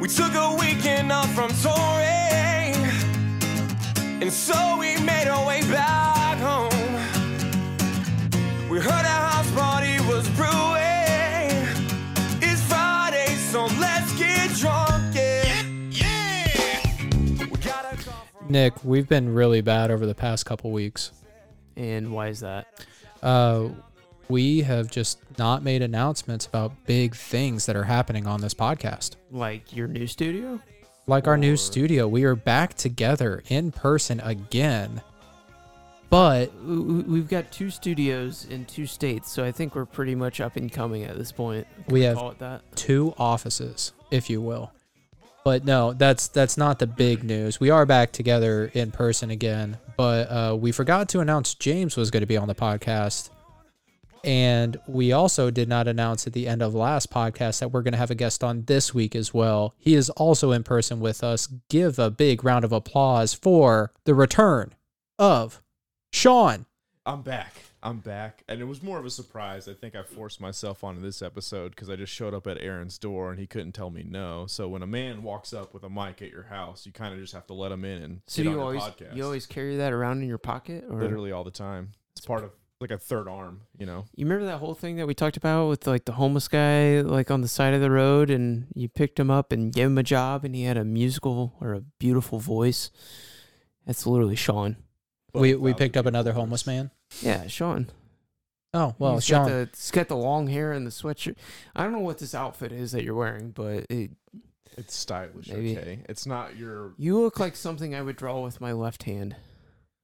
We took a weekend off from touring, and so we made our way back home. We heard a house party was brewing. It's Friday, so let's get drunk, yeah. We got a Nick, we've been really bad over the past couple weeks. And why is that? Uh, we have just not made announcements about big things that are happening on this podcast. Like your new studio? Like our new studio, we are back together in person again. But We've got two studios in two states, so I think we're pretty much up and coming at this point. Can We have- call it that. two offices, if you will. But no, that's that's not the big news. We are back together in person again, but uh, we forgot to announce James was going to be on the podcast, and we also did not announce at the end of last podcast that we're going to have a guest on this week as well. He is also in person with us. Give a big round of applause for the return of Sean. I'm back. I'm back. And it was more of a surprise. I think I forced myself onto this episode because I just showed up at Aaron's door and he couldn't tell me no. So when a man walks up with a mic at your house, you kind of just have to let him in and So sit you on always podcast. you always carry that around in your pocket, or literally all the time. It's part of like a third arm, you know. You remember that whole thing that we talked about with like the homeless guy like on the side of the road and you picked him up and gave him a job and he had a musical or a beautiful voice. That's literally Sean. We But we without picked up another beautiful homeless man. Yeah, Sean. Oh well, he's Sean. Got the, he's got the long hair and the sweatshirt. I don't know what this outfit is that you're wearing, but it, It's stylish, Maybe. okay? It's not your you look like something I would draw with my left hand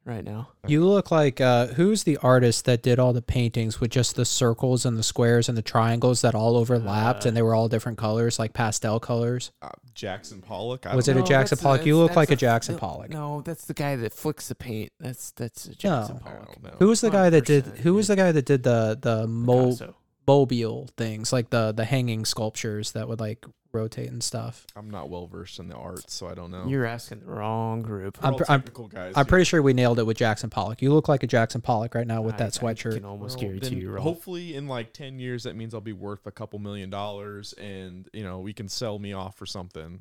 right now. You look like uh, who's the artist that did all the paintings with just the circles and the squares and the triangles that all overlapped Uh, and they were all different colors, like pastel colors. uh, Jackson Pollock. I Was don't it a. Jackson that's- Pollock? You look like a that's Jackson no, Pollock. No, that's the guy that flicks the paint. That's that's a Jackson No. Pollock. Who was the guy that did? Who was the guy that did the the mo- mobile things, like the the hanging sculptures that would like rotate and stuff? I'm not well versed in the arts, so I don't know. You're asking the wrong group. We're I'm all pr- I'm- technical guys. I'm here. pretty sure we nailed it with Jackson Pollock. You look like a Jackson Pollock right now with I- that I sweatshirt. can almost Well, guarantee then you wrong. Hopefully, in like ten years, that means I'll be worth a couple million dollars, and you know we can sell me off for something.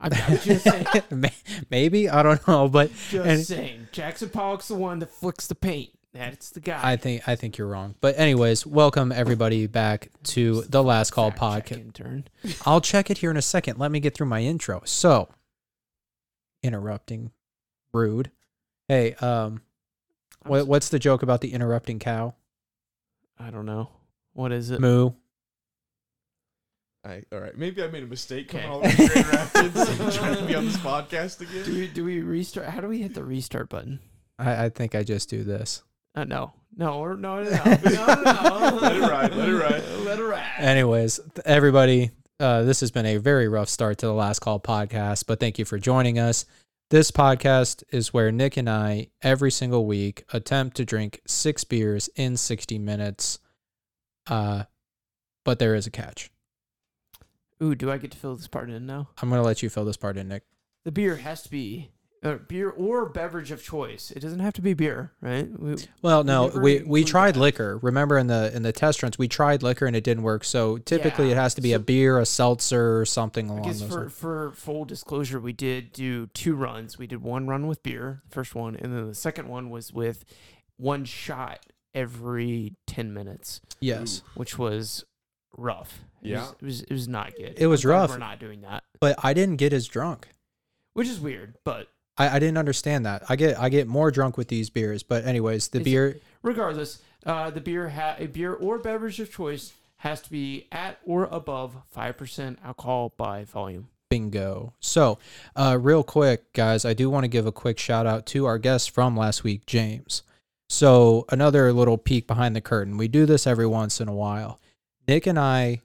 I'm, I'm just saying. May- Maybe I don't know, but Just And- saying. Jackson Pollock's the one that flicks the paint. That's the guy. I think I think you're wrong. But anyways, welcome everybody back to the Last Call podcast. Intern. I'll check it here in a second. Let me get through my intro. So, interrupting, rude. Hey, um, what, what's the joke about the interrupting cow? I don't know. What is it? Moo. I, all right, maybe I made a mistake coming Okay. all the way to Grand Rapids and trying to be on this podcast again. Do again. we do we restart? How do we hit the restart button? I, I think I just do this. Uh, no, no, or- no, no, no, no, no. Let it ride, let it ride. Let it ride. Anyways, everybody, uh, this has been a very rough start to the Last Call podcast, but thank you for joining us. This podcast is where Nick and I, every single week, attempt to drink six beers in 60 minutes. Uh, but there is a catch. Ooh, do I get to fill this part in now? I'm going to let you fill this part in, Nick. The beer has to be uh, beer or beverage of choice. It doesn't have to be beer, right? We, Well, no, never we, we tried that. liquor. Remember in the in the test runs, we tried liquor and it didn't work. So typically Yeah, it has to be a beer, a seltzer, or something I along guess those for, lines. for full disclosure, we did do two runs. We did one run with beer, the first one, and then the second one was with one shot every 10 minutes, Yes. which was rough. It Yeah. Was, it, was, it was not good. It was I'm rough. We're not doing that, But I didn't get as drunk. which is weird. But I, I didn't understand that. I get I get more drunk with these beers. But anyways, the It's- beer regardless, uh, the beer ha- a beer or beverage of choice has to be at or above 5% alcohol by volume. bingo. So, uh, real quick, guys, I do want to give a quick shout out to our guest from last week, James. So, another little peek behind the curtain. We do this every once in a while. Nick and I,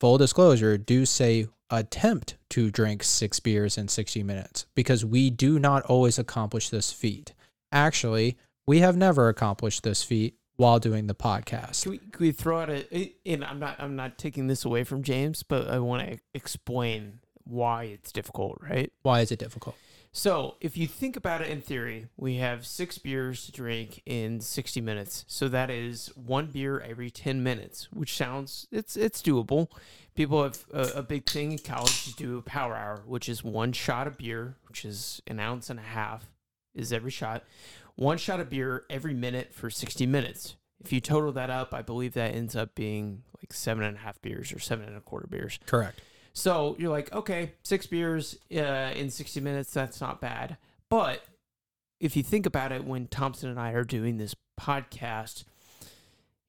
full disclosure, do say attempt to drink six beers in 60 minutes because we do not always accomplish this feat. Actually, we have never accomplished this feat while doing the podcast. Can we, can we throw out a? And I'm not. I'm not taking this away from James, but I want to explain why it's difficult, right? Why is it difficult? So, if you think about it in theory, we have six beers to drink in 60 minutes. So that is one beer every 10 minutes, which sounds it's it's doable People have a, a big thing in college to do a power hour, which is one shot of beer, which is an ounce and a half, is every shot. One shot of beer every minute for 60 minutes. If you total that up, I believe that ends up being like seven and a half beers or seven and a quarter beers. Correct. So you're like, okay, six beers uh, in 60 minutes, that's not bad. But if you think about it, when Thompson and I are doing this podcast,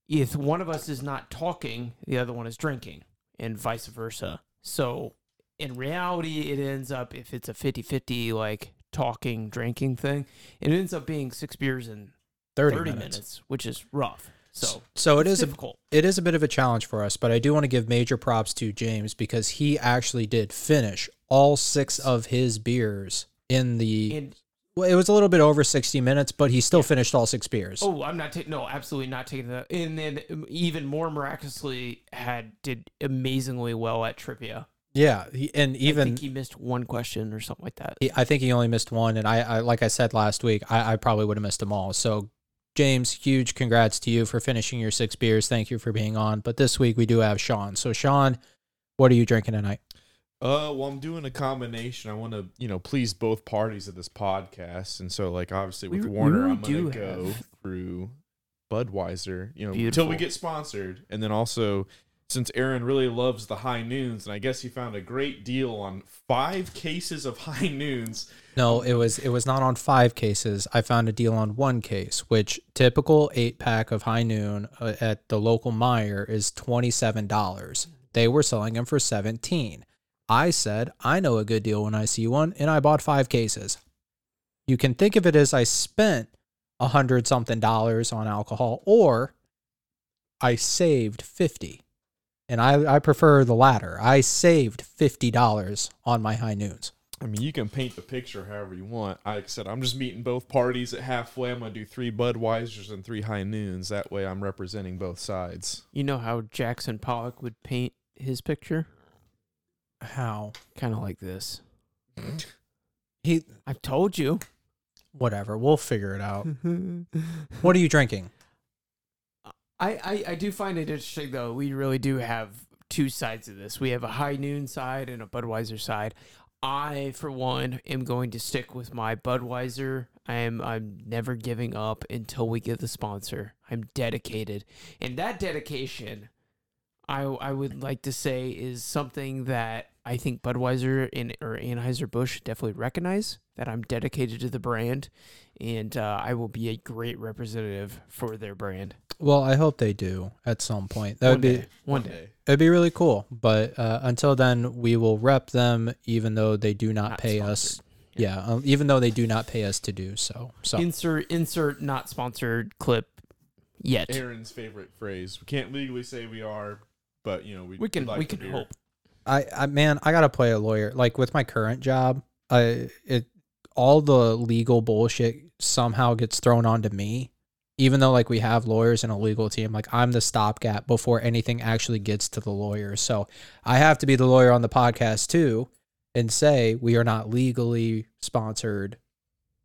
if one of us is not talking, the other one is drinking, and vice versa. So in reality, it ends up, if it's a 50 50 like talking, drinking thing, it ends up being six beers in 30, 30, minutes. minutes. which is rough. So So it's is a, it is a bit of a challenge for us, but I do want to give major props to James because he actually did finish all six of his beers in the. and well, it was a little bit over sixty minutes, but he still finished all six beers. Oh, I'm not taking. No, absolutely not taking that. And then um, even more miraculously, had did amazingly well at trivia. Yeah, he, and I even think he missed one question or something like that. he- I think he only missed one, and I, I like I said last week, I, I probably would have missed them all. So, James, huge congrats to you for finishing your six beers. Thank you for being on. But this week we do have Sean. So, Sean, what are you drinking tonight? Uh, well, I'm doing a combination. I want to, you know, please both parties of this podcast, and so, like, obviously with We- we Warner, really I'm gonna go have- through Budweiser, you know, Beautiful. until we get sponsored, and then also since Aaron really loves the high noons, and I guess he found a great deal on five cases of high noons. No, it was it was not on five cases. I found a deal on one case, which typical eight pack of High Noon uh, at the local Meijer is twenty seven dollars. They were selling them for seventeen. I said I know a good deal when I see one, and I bought five cases. You can think of it as I spent a hundred something dollars on alcohol, or I saved fifty. And I, I prefer the latter. I saved fifty dollars on my high noons. I mean, you can paint the picture however you want. Like I said, I'm just meeting both parties at halfway. I'm gonna do three Budweisers and three high noons. That way, I'm representing both sides. You know how Jackson Pollock would paint his picture? How Kind of like this. he I've told you. whatever. We'll figure it out. What are you drinking? I I do find it interesting though. We really do have two sides of this. We have a high noon side and a Budweiser side. I, for one, am going to stick with my Budweiser. I am I'm never giving up until we get the sponsor. I'm dedicated. And that dedication I I would like to say is something that I think Budweiser and or Anheuser-Busch definitely recognize that I'm dedicated to the brand and uh, I will be a great representative for their brand. Well, I hope they do at some point. That one would be day. One day. it'd be really cool. But uh, until then, we will rep them, even though they do not, Not pay sponsored. us. Yeah, um, even though they do not pay us to do so. So Insert insert not sponsored clip yet. Aaron's favorite phrase. We can't legally say we are, but you know we We can like we can beer. hope. I, I man, I gotta play a lawyer. Like with my current job, I it all the legal bullshit somehow gets thrown onto me. Even though like we have lawyers and a legal team, like I'm the stopgap before anything actually gets to the lawyer. So I have to be the lawyer on the podcast too and say we are not legally sponsored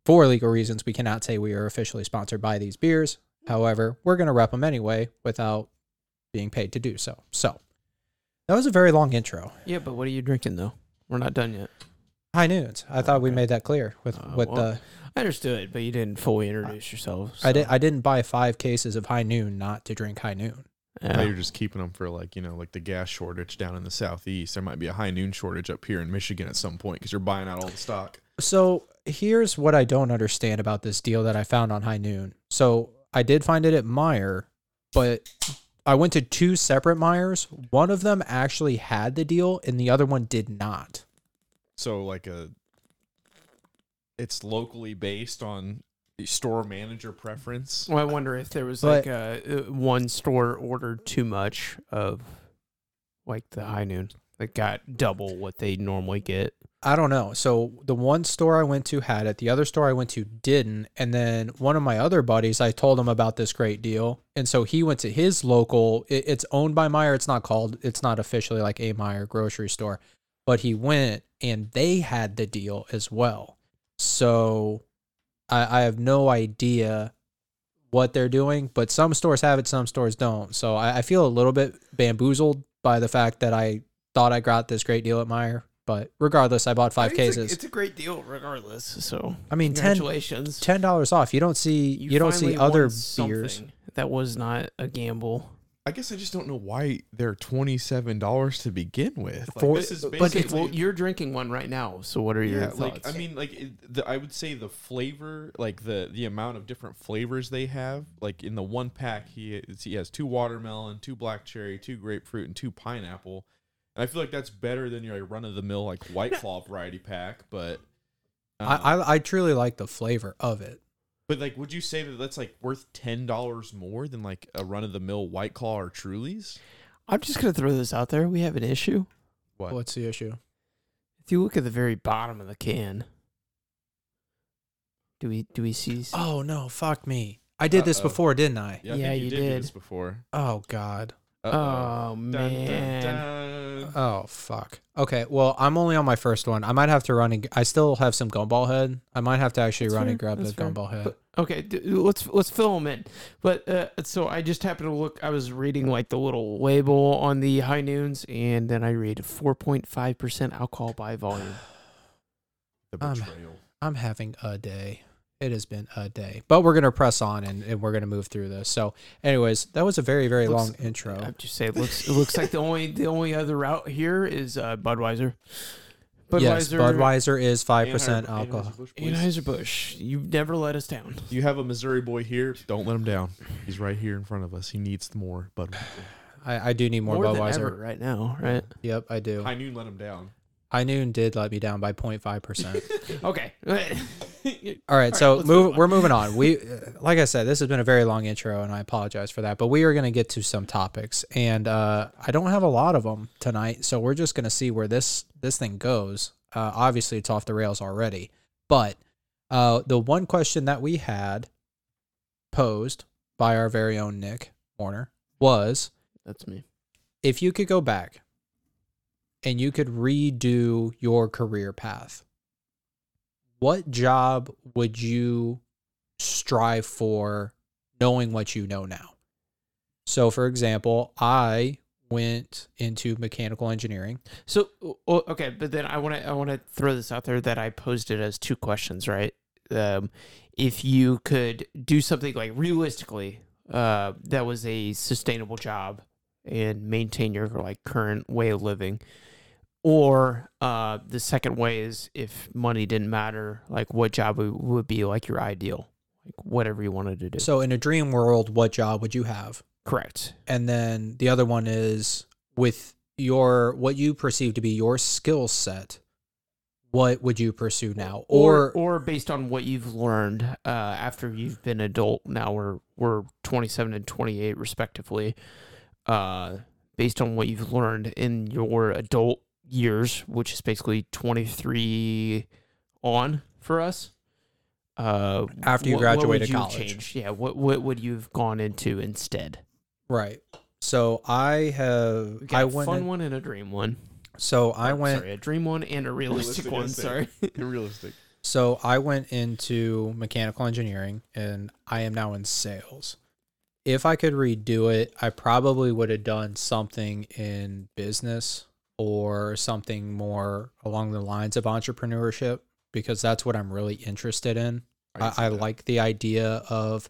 for legal reasons. We cannot say we are officially sponsored by these beers. However, we're gonna rep them anyway without being paid to do so. So that was a very long intro. Yeah, but what are you drinking though? We're not done yet. High noons. I thought we made that clear with Uh, with well, the. I understood, but you didn't fully introduce yourself. I did. I didn't buy five cases of high noon not to drink high noon. Yeah. you're just keeping them for like you know like the gas shortage down in the southeast. There might be a high noon shortage up here in Michigan at some point because you're buying out all the stock. So here's what I don't understand about this deal that I found on high noon. So I did find it at Meijer, but I went to two separate Meijers. One of them actually had the deal, and the other one did not. So like a, it's locally based on the store manager preference. Well, I wonder if there was But- like a, uh, one store ordered too much of like the high noon that got double what they normally get. I don't know. So the one store I went to had it, the other store I went to didn't, and then one of my other buddies, I told him about this great deal, and so he went to his local. It, it's owned by Meijer. It's not called. It's not officially like a Meijer grocery store, but he went and they had the deal as well. So I, I have no idea what they're doing, but some stores have it, some stores don't. So I, I feel a little bit bamboozled by the fact that I thought I got this great deal at Meijer, but regardless, I bought five I mean, it's a- cases. It's a, great deal, regardless. So I mean, ten congratulations. ten dollars off. You don't see you, don't see other beers. That was not a gamble. I guess I just don't know why they're twenty seven dollars to begin with. Like, For- this is but But well, you're drinking one right now. So what are your yeah, thoughts? like I mean, like it, the, I would say the flavor, like the the amount of different flavors they have, like in the one pack, he he has two watermelon, two black cherry, two grapefruit, and two pineapple. And I feel like that's better than your run of the mill like White Claw variety pack. But I, um, I I truly like the flavor of it. but like, would you say that that's like worth ten dollars more than like a run of the mill White Claw or Truly's? I'm just gonna throw this out there. We have an issue. What? What's the issue? If you look at the very bottom of the can, do we do we see? Oh no, fuck me. I did this Uh-oh. before, didn't I? Yeah, I Yeah, think you, you did, do this before. Oh god. Uh-oh. Oh Dun, dun, man. dun. Oh fuck. Okay, well I'm only on my first one. I might have to run and I still have some Gumballhead. I might have to actually That's run fair, and grab the fair. Gumballhead. But- Okay, d- let's let's fill them in. But uh, so I just happened to look. I was reading like the little label on the high noons, and then I read 4.5 percent alcohol by volume. The Um, betrayal. I'm having a day. It has been a day. But we're gonna press on and, and we're gonna move through this. So anyways, that was a very, very Looks- long intro. I just say it looks it looks like the only the only other route here is uh, Budweiser. Budweiser, yes, Budweiser is five percent alcohol. Anheuser-Busch, please. Anheuser Busch. You've never let us down. You have a Missouri boy here. Don't let him down. He's right here in front of us. He needs more Budweiser. I, I do need more, More, than Budweiser. ever right now, right? Yep, I do. High noon let him down. High Noon did let me down by 0.5 percent. Okay. All right, so move, move we're moving on. We, uh, like I said, this has been a very long intro, and I apologize for that. But we are going to get to some topics, and uh, I don't have a lot of them tonight, so we're just going to see where this this thing goes. Uh, obviously, it's off the rails already, but uh, the one question that we had posed by our very own Nick Warner was That's me. if you could go back and you could redo your career path, what job would you strive for knowing what you know now? So, for example, I went into mechanical engineering. So okay, but then I want to I want to throw this out there that I posed it as two questions, right? Um, if you could do something like realistically, uh, that was a sustainable job and maintain your like current way of living, or uh, the second way is if money didn't matter, like what job would, would be like your ideal, like whatever you wanted to do. So, in a dream world, what job would you have? Correct. And then the other one is with your what you perceive to be your skill set, what would you pursue now? or Or, or based on what you've learned uh, after you've been adult. Now we're we're 27 and 28 respectively. Uh, based on what you've learned in your adult years, which is basically 23 on for us. Uh, After you what- what would graduated you college. change? Yeah, what what would you've gone into instead? right. So I have We got I a went fun in- one and a dream one. so I Or, went sorry, a dream one and a realistic, Realistic, one. Sorry. Realistic. So I went into mechanical engineering and I am now in sales. If I could redo it, I probably would have done something in business or something more along the lines of entrepreneurship because that's what I'm really interested in. see I, I like the idea of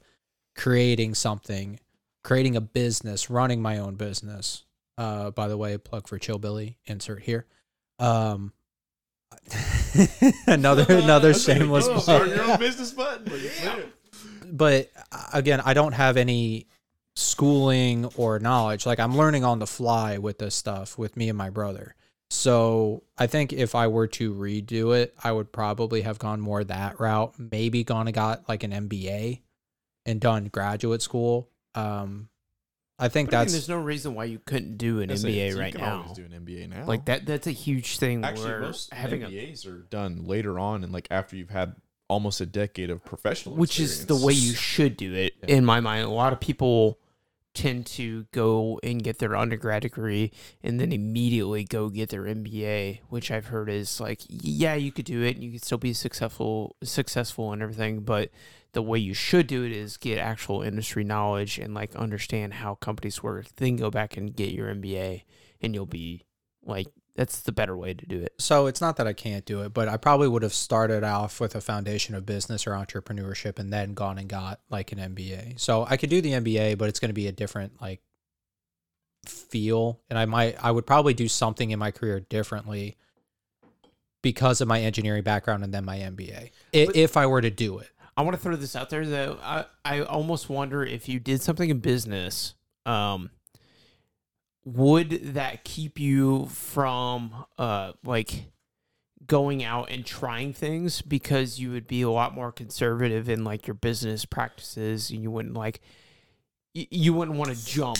creating something, creating a business, running my own business. Uh, by the way, plug for Chill Billy, insert here. Um, another another shameless plug. start your own business button. There. But uh, again, I don't have any schooling or knowledge. Like I'm learning on the fly with this stuff with me and my brother. So I think if I were to redo it, I would probably have gone more that route. Maybe gone and got like an MBA and done graduate school. Um, I think But I mean, that's there's no reason why you couldn't do an I say, MBA you right can now. always do an MBA now. Like that that's a huge thing Actually, where most having a MBAs are done later on, and like after you've had almost a decade of professional, which is the way you should do it Yeah. in my mind. A lot of people tend to go and get their undergrad degree and then immediately go get their MBA, which I've heard is like yeah, you could do it and you could still be successful successful and everything, but the way you should do it is get actual industry knowledge and like understand how companies work. Then go back and get your MBA and you'll be Like that's the better way to do it. So it's not that I can't do it, but I probably would have started off with a foundation of business or entrepreneurship and then gone and got like an MBA. So I could do the MBA, but it's going to be a different like feel and I might I would probably do something in my career differently because of my engineering background and then my MBA. I- But- if I were to do it. I want to throw this out there though. I, I almost wonder if you did something in business, um, would that keep you from uh like going out and trying things because you would be a lot more conservative in like your business practices and you wouldn't like y- you wouldn't want to jump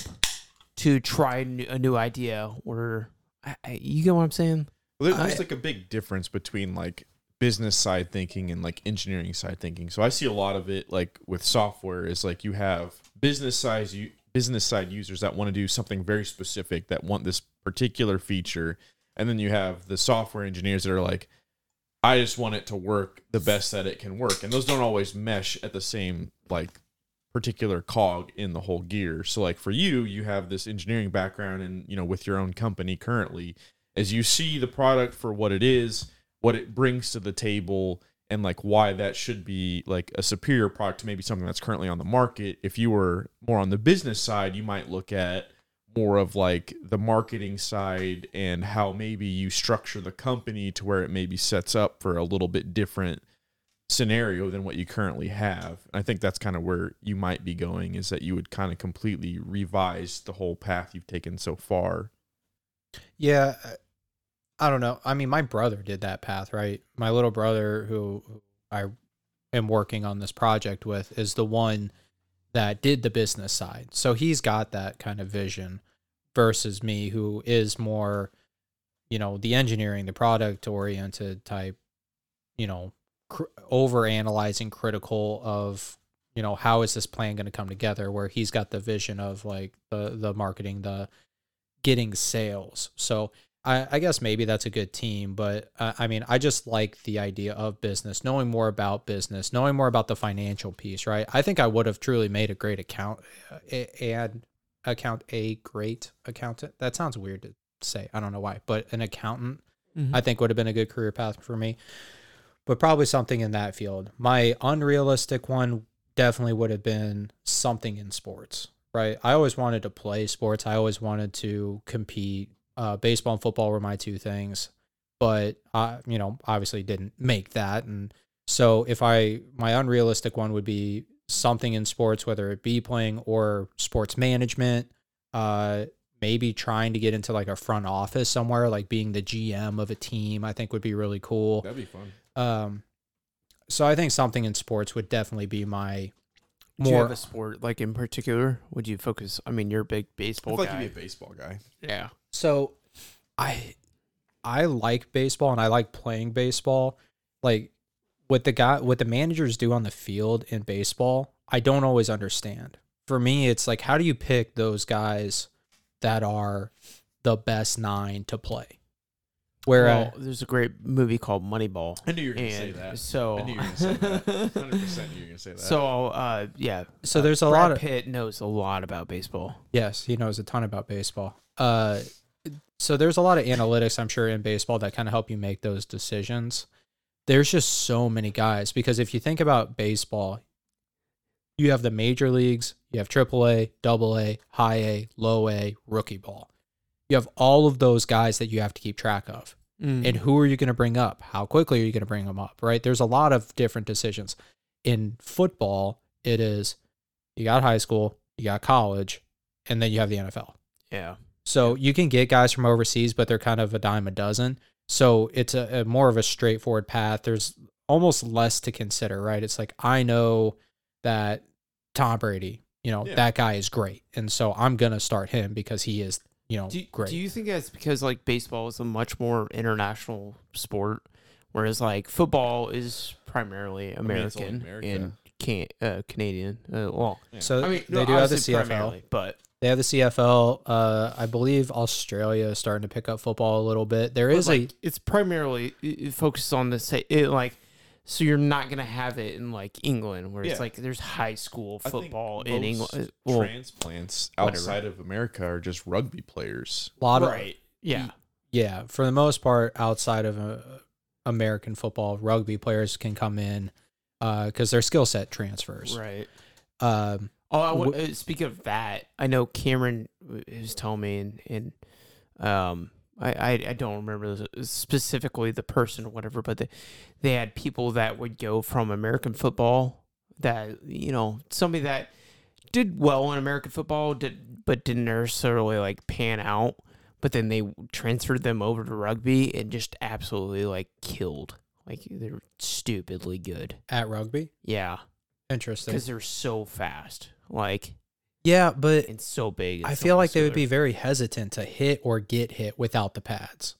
to try a new, idea or I, I, you get what I'm saying? Well, there's I- like a big difference between like business side thinking and like engineering side thinking. So I see a lot of it like with software is like you have business size you business side users that want to do something very specific that want this particular feature and then you have the software engineers that are like I just want it to work the best that it can work. And those don't always mesh at the same like particular cog in the whole gear. So like for you, you have this engineering background and you know with your own company currently as you see the product for what it is, what it brings to the table and like why that should be like a superior product to maybe something that's currently on the market. If you were more on the business side, you might look at more of like the marketing side and how maybe you structure the company to where it maybe sets up for a little bit different scenario than what you currently have. I think that's kind of where you might be going is that you would kind of completely revise the whole path you've taken so far. Yeah, I don't know. I mean, my brother did that path, right? My little brother, who I am working on this project with, is the one that did the business side. So he's got that kind of vision versus me, who is more, you know, the engineering, the product oriented type, you know, cr- over analyzing critical of you know how is this plan going to come together where he's got the vision of like the the marketing the getting sales so I, I guess maybe that's a good team, but uh, I mean, I just like the idea of business, knowing more about business, knowing more about the financial piece, right? I think I would have truly made a great account uh, and account a great accountant. That sounds weird to say. I don't know why, but an accountant I think would have been a good career path for me. But probably something in that field. My unrealistic one definitely would have been something in sports, right? I always wanted to play sports. I always wanted to compete. Uh, baseball and football were my two things, but I, you know, obviously didn't make that. And so if I, my unrealistic one would be something in sports, whether it be playing or sports management, uh, maybe trying to get into like a front office somewhere, like being the GM of a team, I think would be really cool. That'd be fun. Um, so I think something in sports would definitely be my Do you have a sport like in particular? Would you focus? I mean, you're a big I baseball feel like guy. you'd be a baseball guy. yeah. So I I like baseball and I like playing baseball. Like what the guy what the managers do on the field in baseball, I don't always understand. For me, it's like how do you pick those guys that are the best nine to play? Where well, there's a great movie called Moneyball. I knew you were gonna say that. so, I knew you were gonna say that. Hundred percent knew you were gonna say that. so uh, yeah. So uh, there's a Brad lot of- Pitt knows a lot about baseball. Yes, he knows a ton about baseball. Uh, so there's a lot of analytics, I'm sure, in baseball that kind of help you make those decisions. There's just so many guys because if you think about baseball, you have the major leagues, you have AAA, AA, High A, Low A, Rookie Ball. You have all of those guys that you have to keep track of. Mm. And who are you going to bring up? How quickly are you going to bring them up? Right? There's a lot of different decisions. In football, it is you got high school, you got college, and then you have the NFL. yeah. So you can get guys from overseas, but they're kind of a dime a dozen. So it's a, a more of a straightforward path. There's almost less to consider, right? It's like I know that Tom Brady, you know, Yeah. that guy is great, and so I'm gonna start him because he is, you know, Do, great. do you think that's because like baseball is a much more international sport, whereas like football is primarily mean, it's all American and can uh, Canadian? Uh, well, so I mean, they no, do have the CFL. but They have the CFL. Uh, I believe Australia is starting to pick up football a little bit. There But, is like, it's primarily it, it focuses on the say it like so you're not gonna have it in like England where Yeah. it's like there's high school I think football in most England. Well, transplants whatever. outside of America are just rugby players. a lot of right? Yeah, yeah, for the most part, outside of uh, American football, rugby players can come in because their skill set transfers. Right. Um, Oh, I would, uh, speaking of that, I know Cameron w- was telling me, and, and um, I, I I don't remember specifically the person or whatever, but they, they had people that would go from American football that you know somebody that did well in American football, did but didn't necessarily like pan out, but then they transferred them over to rugby and just absolutely like killed. Like they're stupidly good. at rugby, Yeah, interesting. because they're so fast. Like Yeah, but it's so big. and I so feel like they would be very hesitant to hit or get hit without the pads.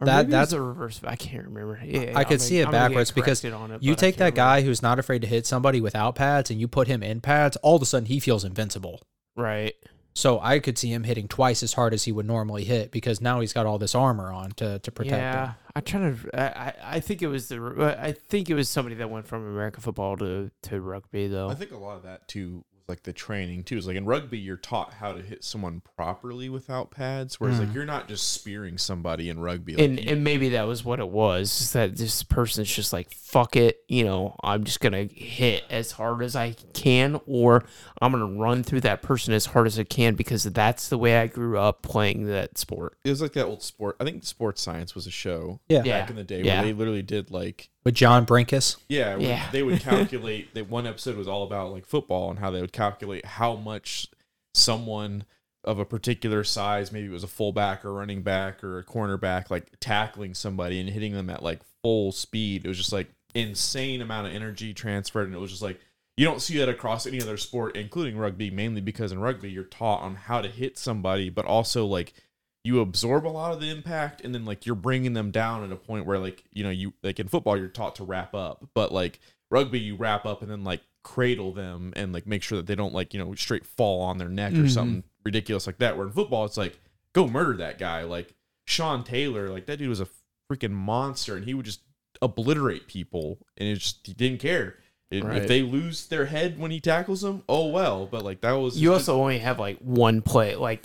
Or that- maybe that's- a reverse. I can't remember. Yeah, I I'm could see it I'm gonna get backwards because it, You take that can't guy who's not afraid to hit somebody without pads and you put him in pads, all of a sudden he feels invincible. right. So I could see him hitting twice as hard as he would normally hit because now he's got all this armor on to, to protect yeah, him. I try to. I, I- I think it was the. I think it was somebody that went from American football to to rugby though. I think a lot of that too was like the training too. Is like in rugby, you're taught how to hit someone properly without pads, whereas Mm. like you're not just spearing somebody in rugby. Like, and you- and maybe that was what it was. Is that this person's just like fuck it, you know. I'm just gonna hit as hard as I can, or I'm gonna run through that person as hard as I can because that's the way I grew up playing that sport. it was like that old sport. I think Sports Science was a show Yeah. Yeah. back in the day Yeah. where they literally did like With John Brenkus. Yeah, when Yeah. they would calculate that one episode was all about like football and how they would calculate how much someone of a particular size, maybe it was a fullback or running back or a cornerback, like tackling somebody and hitting them at like full speed. It was just like insane amount of energy transferred, and it was just like you don't see that across any other sport, including rugby, mainly because in rugby you're taught on how to hit somebody, but also like you absorb a lot of the impact and then like you're bringing them down at a point where like you know you like in football you're taught to wrap up but like rugby you wrap up and then like cradle them and like make sure that they don't like you know straight fall on their neck or Mhm. something ridiculous like that where in football it's like go murder that guy like Sean Taylor like that dude was a freaking monster and he would just obliterate people and it just he didn't care If- Right. if they lose their head when he tackles them oh well but like that was You also only have like one play, like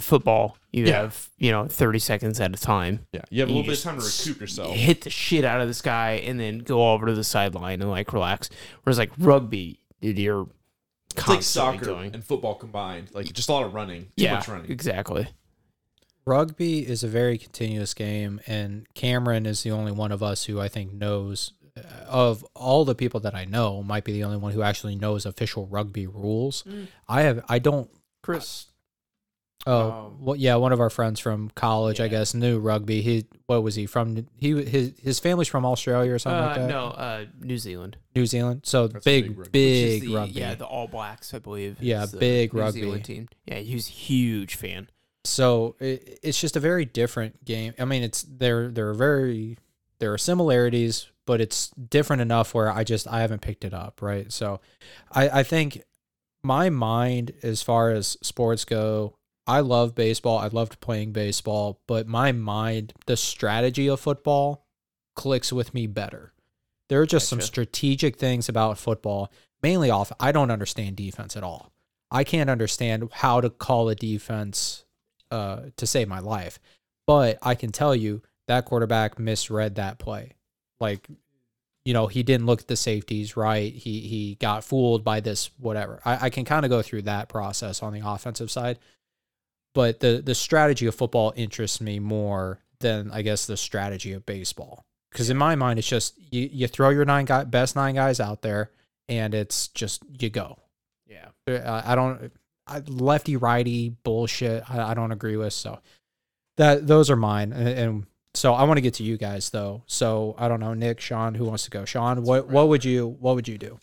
football. You Yeah. have you know thirty seconds at a time. yeah you have a little bit of time to recoup yourself Hit the shit out of this guy and then go over to the sideline and like relax. Whereas like rugby, dude, you're It's like constantly soccer going. and football combined. Like just a lot of running. Too yeah, much running. exactly. Rugby is a very continuous game, and Cameron is the only one of us who I think knows. uh, Of all the people that I know, might be the only one who actually knows official rugby rules. Mm. I have, I don't. Chris, Oh, Um, well, yeah, one of our friends from college, I guess, knew rugby. He, what was he from? He, his, his family's from Australia or something like uh, that. no, uh, New Zealand, New Zealand. So That's a big, big big, the, rugby. Yeah, the All Blacks, I believe. Yeah, big New rugby. Zealand team. Yeah, he was a huge fan. so it, it's just a very different game. I mean, it's there. There are very there are similarities, but it's different enough where I just I haven't picked it up. Right. So, I I think my mind as far as sports go. I love baseball. I loved playing baseball, but my mind, the strategy of football clicks with me better. There are just some strategic things about football, mainly off. I don't understand defense at all. I can't understand how to call a defense uh, to save my life. But I can tell you that quarterback misread that play. Like, you know, he didn't look at the safeties right. He he got fooled by this whatever. I, I can kind of go through that process on the offensive side. But the the strategy of football interests me more than I guess the strategy of baseball. Because in my mind, it's just you, you throw your nine guy, best nine guys out there, and it's just you go. Yeah. Uh, I don't I, lefty righty bullshit. I, I don't agree with. So that those are mine. And, and so I want to get to you guys though. So I don't know, Nick, Sean, who wants to go? Sean, what what would you what would you do?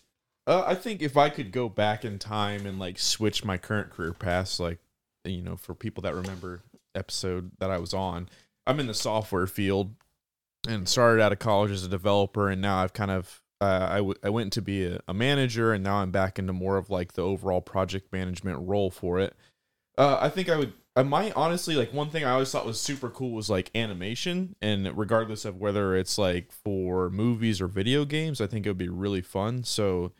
Uh, I think if I could go back in time and like switch my current career paths, like you know, for people that remember episode that I was on, I'm in the software field and started out of college as a developer, and now I've kind of uh, I, w- I went to be a, a manager, and now I'm back into more of like the overall project management role for it. Uh, I think I would. I might honestly like one thing I always thought was super cool was like animation, and regardless of whether it's like for movies or video games, I think it would be really fun. So,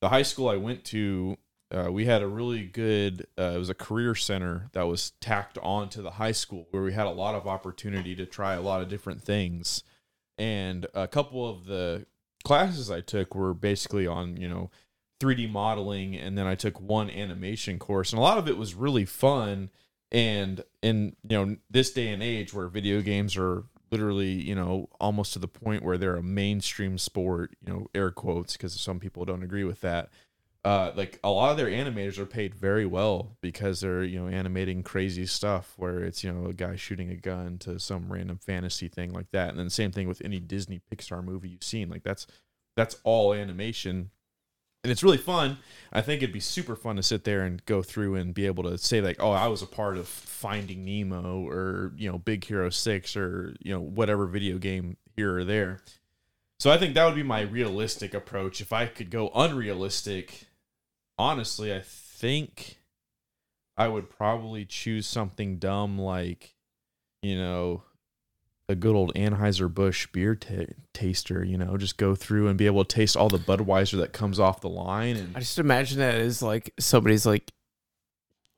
the high school I went to, uh, we had a really good. Uh, it was a career center that was tacked on to the high school where we had a lot of opportunity to try a lot of different things, and a couple of the classes I took were basically on you know 3D modeling, and then I took one animation course, and a lot of it was really fun. And in you know this day and age where video games are literally you know almost to the point where they're a mainstream sport, you know air quotes because some people don't agree with that. Uh, like a lot of their animators are paid very well because they're you know animating crazy stuff where it's you know a guy shooting a gun to some random fantasy thing like that, and then same thing with any Disney Pixar movie you've seen. Like that's that's all animation and it's really fun. I think it'd be super fun to sit there and go through and be able to say like, oh, I was a part of Finding Nemo or you know Big Hero Six or you know whatever video game here or there. So I think that would be my realistic approach. If I could go unrealistic, honestly, I think I would probably choose something dumb like, you know, a good old Anheuser Busch beer ta taster. You know, just go through and be able to taste all the Budweiser that comes off the line. And I just imagine that is like somebody's like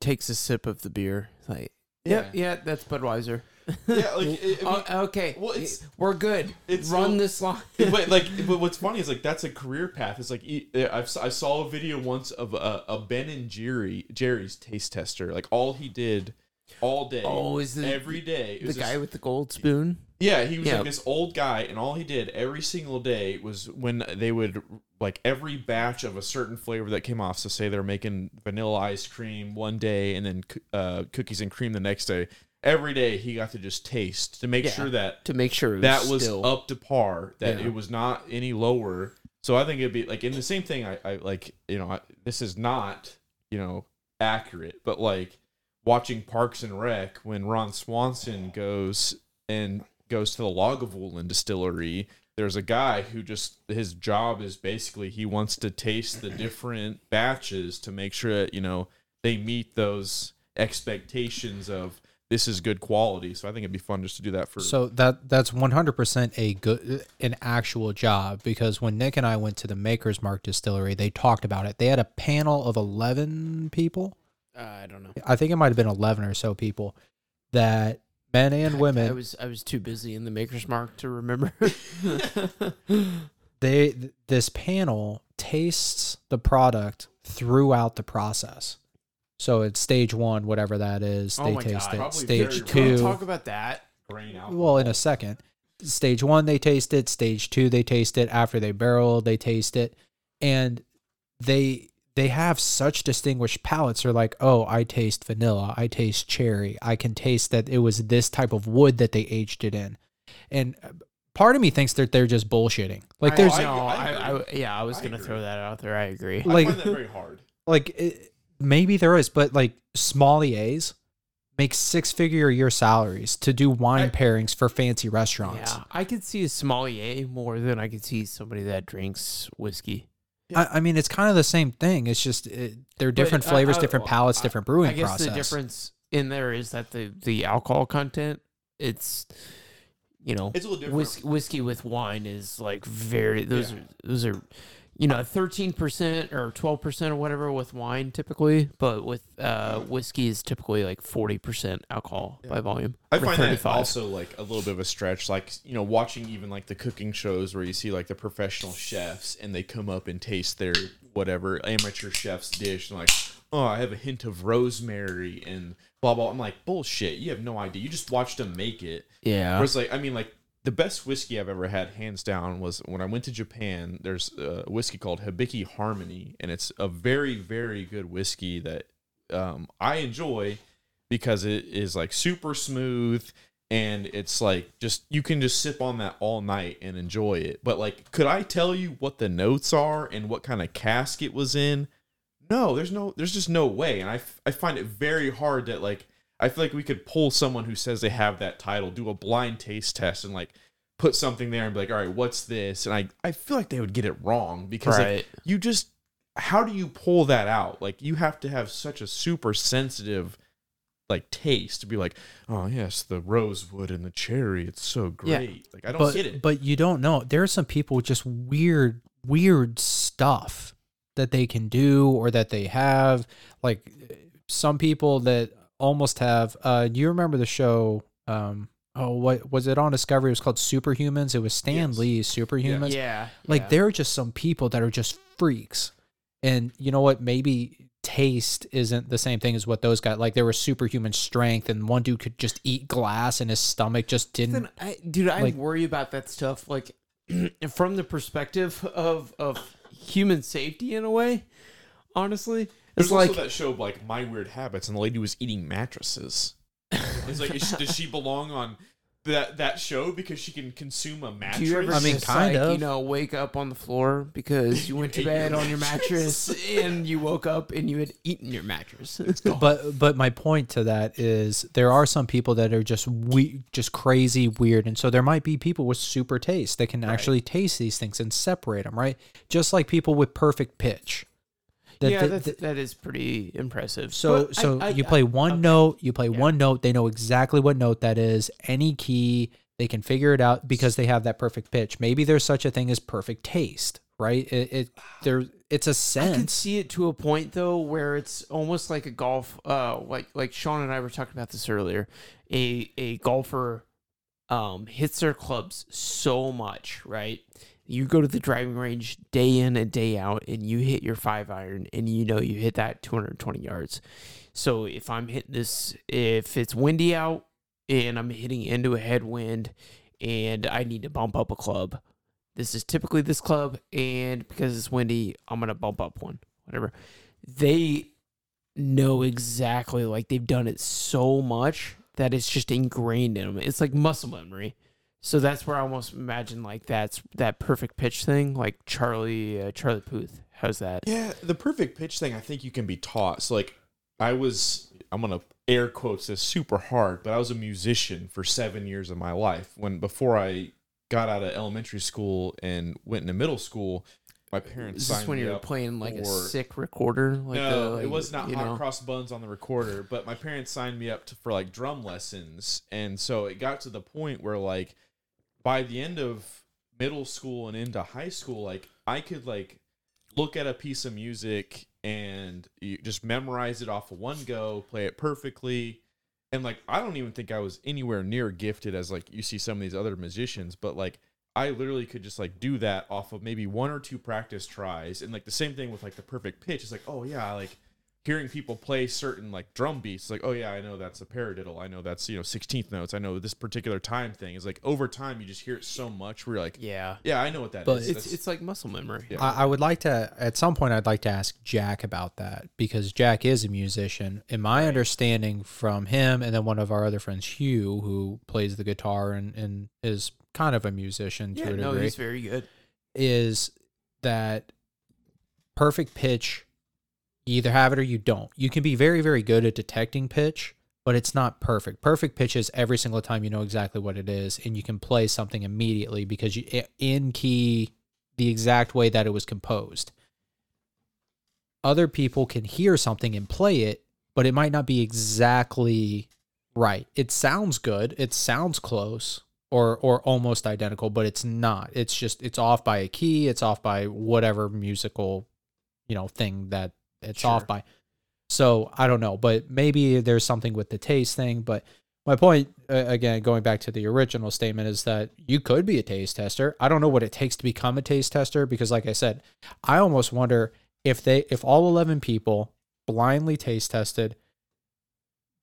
takes a sip of the beer. It's like, yeah, yeah, that's Budweiser. Yeah, like it, I mean, Oh, okay, well, it's- we're good. it's Run this line. but like, but what's funny is like that's a career path. It's like I've, I saw a video once of a, a Ben and Jerry Jerry's taste tester. Like all he did all day, Oh, is the- every day. The guy this- with the gold spoon. Yeah, he was Yeah. like this old guy, and all he did every single day was when they would like every batch of a certain flavor that came off. So say they're making vanilla ice cream one day, and then uh, cookies and cream the next day. Every day he got to just taste to make Yeah. sure that To make sure it that was still, up to par, that Yeah. it was not any lower. So I think it'd be like in the same thing. I, I like you know I, this is not you know accurate, but like watching Parks and Rec when Ron Swanson goes and goes to the Lagavulin distillery. There's a guy who just his job is basically he wants to taste the different batches to make sure that you know they meet those expectations of this is good quality. So I think it'd be fun just to do that for So that that's 100% a good an actual job because when Nick and I went to the Maker's Mark distillery, they talked about it. They had a panel of 11 people. Uh, I don't know. I think it might have been 11 or so people that men and women I was I was too busy in the Maker's Mark to remember. they th- this panel tastes the product throughout the process. So it's stage 1 whatever that is, Oh they my taste God. it. Probably Stage very Can we 2 talk about that? grain. Well, in a second. Stage one, they taste it. Stage two, they taste it. After they barrel, they taste it, and they they have such distinguished palates. They're like, oh, I taste vanilla. I taste cherry. I can taste that it was this type of wood that they aged it in, and uh, part of me thinks that they're just bullshitting. Like I- there's I- no, I I, I, agree. yeah, I was gonna agree. throw that out there. I agree. I like- find that very hard. like it, maybe there is, but like sommeliers make six figure a year salaries to do wine I- pairings for fancy restaurants. Yeah, I could see a sommelier more than I could see somebody that drinks whiskey. I, I mean, it's kind of the same thing. It's just it, they're different But, uh, flavors, uh, different well, palates, I- different brewing I guess process. the difference in there is that the the alcohol content, it's you know, It's a little different. whis- whiskey with wine is like very those Yeah. are those are you know thirteen percent or twelve percent or whatever with wine typically, but with uh, whiskey is typically like forty percent alcohol by volume. I find that also like a little bit of a stretch. Like you know, watching even like the cooking shows where you see like the professional chefs and they come up and taste their whatever amateur chef's dish and like, oh, I have a hint of rosemary and blah blah. I'm like, bullshit. You have no idea. You just watched them make it. yeah. Whereas like, I mean, like the best whiskey I've ever had, hands down, was when I went to Japan. There's a whiskey called Hibiki Harmony, and it's a very very good whiskey that um, I enjoy because it is like super smooth and it's like just you can just sip on that all night and enjoy it. But like, could I tell you what the notes are and what kind of cask it was in? No, there's no, there's just no way. And I, I find it very hard that like, I feel like we could pull someone who says they have that title, do a blind taste test, and like put something there and be like, all right, what's this? And I, I feel like they would get it wrong because like, you just, how do you pull that out? Like you have to have such a super sensitive like taste to be like, oh yes, the rosewood and the cherry, it's so Yeah. great. Like I don't but get it. but you don't know. There are some people with just weird weird stuff that they can do or that they have. Like some people that almost have. Uh, do you remember the show? Um, oh, what was it on Discovery? It was called Superhumans. It was Stan Yes. Lee's Superhumans. Yeah. Like yeah. there are just some people that are just freaks. And you know what? Maybe taste isn't the same thing as what those guys like there was superhuman strength and one dude could just eat glass and his stomach just didn't I, dude, I like- worry about that stuff. Like from the perspective of of human safety, in a way. Honestly, There's like also that show like My Weird Habits, and the lady was eating mattresses. It's like, is she, does she belong on that that show because she can consume a mattress? Do you ever I mean, just kind like, of. you know, wake up on the floor because you went to ate your bed on your mattress and you woke up and you had eaten your mattress? but but my point to that is there are some people that are just we just crazy weird and so there might be people with super taste that can actually taste these things and separate them right just like people with perfect pitch That- yeah, that- that's, that- is pretty impressive. So But so I- I- you play one okay. note, you play Yeah. one note, they know exactly what note that is, any key, they can figure it out because they have that perfect pitch. Maybe there's such a thing as perfect taste, right? It, it there it's a I can see it to a point though where it's almost like a golf uh like like Sean and I were talking about this earlier. A a golfer um hits their clubs so much, right? You go to the driving range day in and day out and you hit your 5 iron and you know you hit that 220 yards. So if I'm hitting this if it's windy out and I'm hitting into a headwind and I need to bump up a club, this is typically this club and because it's windy i'm gonna bump up one whatever. They know exactly like they've done it so much that it's just ingrained in them it's like muscle memory so that's where i almost imagine like that's that perfect pitch thing like charlie uh, charlie puth how's that Yeah, the perfect pitch thing I think you can be taught. So like I was I'm gonna air quotes this super hard, but I was a musician for seven years of my life. When before I got out of elementary school and went into middle school, my parents is this when you're playing like a sick recorder like no, the, like, it was not you hot know? cross buns on the recorder, but my parents signed me up to, for like drum lessons, and so it got to the point where like by the end of middle school and into high school, like I could like look at a piece of music and you just memorize it off of one go, play it perfectly. And like I don't even think I was anywhere near gifted as like you see some of these other musicians, but like I literally could just like do that off of maybe one or two practice tries. And like the same thing with like the perfect pitch. It's like, oh yeah, like hearing people play certain like drum beats, like, oh yeah, I know that's a paradiddle. I know that's, you know, 16th notes. I know this particular time thing is like over time you just hear it so much where you're like, yeah yeah, I know what that is. But it's That's- it's like muscle memory Yeah. I, I would like to at some point I'd like to ask Jack about that because Jack is a musician. In my understanding from him and then one of our other friends, Hugh, who plays the guitar and, and is kind of a musician to yeah a no degree. he's very good is that perfect pitch you either have it or you don't. You can be very very good at detecting pitch but it's not perfect. Perfect pitch is every single time you know exactly what it is and you can play something immediately because you in key the exact way that it was composed. Other people can hear something and play it but it might not be exactly right. It sounds good it sounds close or or almost identical but it's not. It's just it's off by a key it's off by whatever musical you know thing that it's Sure. off by so i don't know but maybe there's something with the taste thing but my point uh, again going back to the original statement is that you could be a taste tester i don't know what it takes to become a taste tester because like i said i almost wonder if they if all 11 people blindly taste tested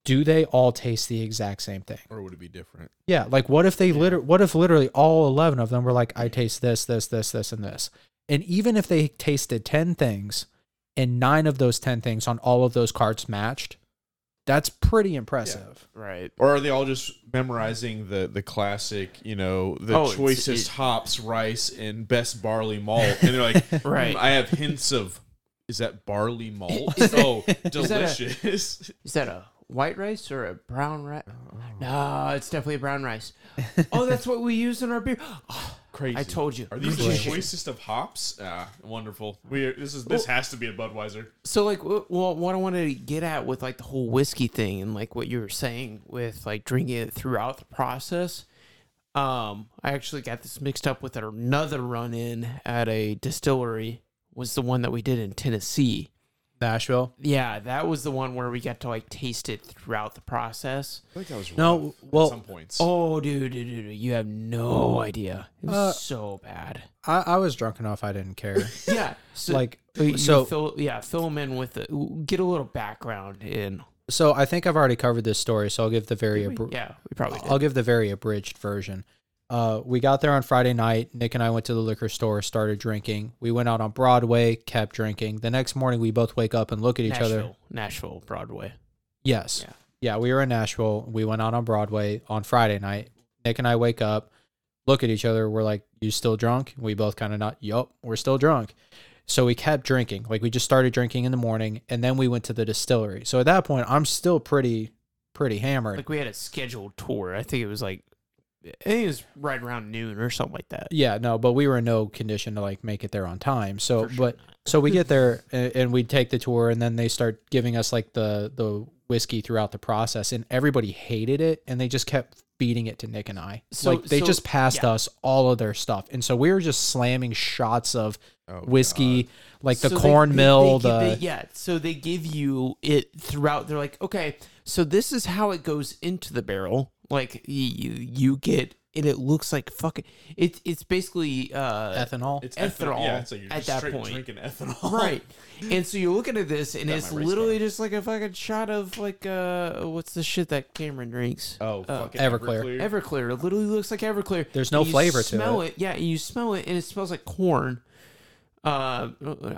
do they all taste the exact same thing or would it be different? yeah, like what if they liter- what if literally all 11 of them were like I taste this, this, this, this and this. And even if they tasted 10 things and 9 of those 10 things on all of those cards matched, that's pretty impressive. right Or are they all just memorizing the the classic, you know, the Oh, choicest it- hops, rice, and best barley malt? And they're like, Right. "Hmm, I have hints of, is that barley malt? Is that- oh, that a- delicious. Is that a white rice or a brown rice? Oh. No, it's definitely a brown rice. oh, that's what we use in our beer. Oh, Crazy. I told you. Are these the Crazy. choicest of hops? Ah, wonderful. We this is this has to be a Budweiser. So, like, well, what I wanted to get at with like the whole whiskey thing and like what you were saying with like drinking it throughout the process. Um, I actually got this mixed up with another run in at a distillery was the one that we did in Tennessee. Nashville. Yeah, that was the one where we got to like taste it throughout the process. I feel like that was No, well- at some points. Oh, dude, dude, dude, dude, you have no idea. It was Uh, so bad. I, I was drunk enough I didn't care. Yeah, so, like so fill, yeah, fill them in with the, get a little background in. so I think I've already covered this story, so I'll give the very abr- Yeah, we probably did. I'll give the very abridged version. Uh, we got there on Friday night. Nick and I went to the liquor store, started drinking. We went out on Broadway, kept drinking. The next morning, we both wake up and look at each Nashville, other. Nashville, Broadway. Yes. Yeah. Yeah, we were in Nashville. We went out on Broadway on Friday night. Nick and I wake up, look at each other. We're like, "You still drunk?" We both kind of not. Yup, we're still drunk. So we kept drinking. Like we just started drinking in the morning, and then we went to the distillery. So at that point, I'm still pretty, pretty hammered. Like we had a scheduled tour. I think it was like, I think it was right around noon or something like that. yeah, no, but we were in no condition to like make it there on time. So, sure but so we get there and, and we take the tour, and then they start giving us like the the whiskey throughout the process, and everybody hated it, and they just kept feeding it to Nick and I. So- like they so- just passed yeah. us all of their stuff, and so we were just slamming shots of Oh, whiskey, God. like the So they- corn they- mill. they- the they- yeah, so they give you it throughout. They're like, okay, so this is how it goes into the barrel. Like you, you get, and it looks like fucking. It's it's basically uh, ethanol. It's ethanol Yeah, it's like you're at just that straight point. drinking ethanol. right. And so you're looking at this, and Got it's literally car. just like a fucking shot of like uh, what's the shit that Cameron drinks? Oh, Uh, fucking Everclear. Everclear. It literally looks like Everclear. There's no And you flavor to it. smell it. Yeah, you smell it, and it smells like corn. Uh,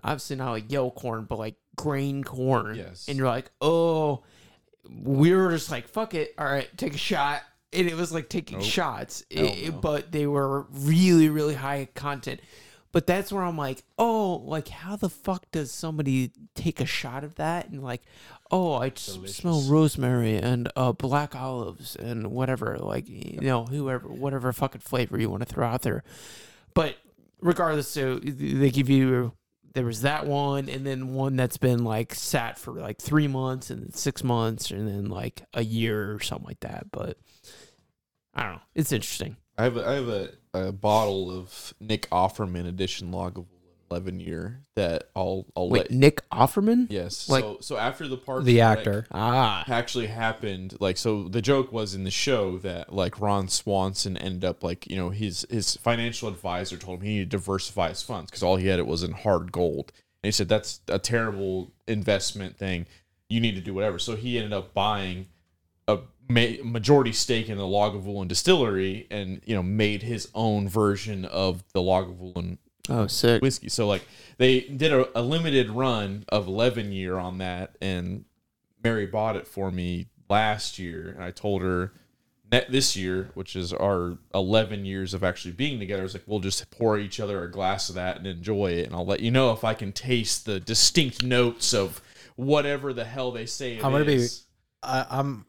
obviously not like yellow corn, but like grain corn. Yes. And you're like, oh, we were just like, fuck it. All right, take a shot. And it was like taking Nope. shots, It- no. but they were really, really high content. But that's where I'm like, oh, like how the fuck does somebody take a shot of that and like, oh, I smell rosemary and uh, black olives and whatever, like you know, whoever, whatever fucking flavor you want to throw out there. But regardless, so they give you there was that one, and then one that's been like sat for like three months, and six months, and then like a year or something like that. But I don't know. It's interesting. I have a, I have a, a bottle of Nick Offerman edition Lagavulin 11 year that I'll I'll Wait, let Nick Offerman? yes. like- so so after the park the actor. Ah, actually happened like so the joke was in the show that like Ron Swanson ended up like you know his his financial advisor told him he needed to diversify his funds because all he had it was in hard gold and he said that's a terrible investment thing you need to do whatever so he ended up buying a ma- majority stake in the Lagavulin distillery and you know made his own version of the Lagavulin oh, sick. whiskey. So like they did a, a limited run of 11 year on that, and Mary bought it for me last year, and I told her net this year, which is our 11 years of actually being together, I was like, we'll just pour each other a glass of that and enjoy it, and I'll let you know if I can taste the distinct notes of whatever the hell they say it I'm gonna be- I, I'm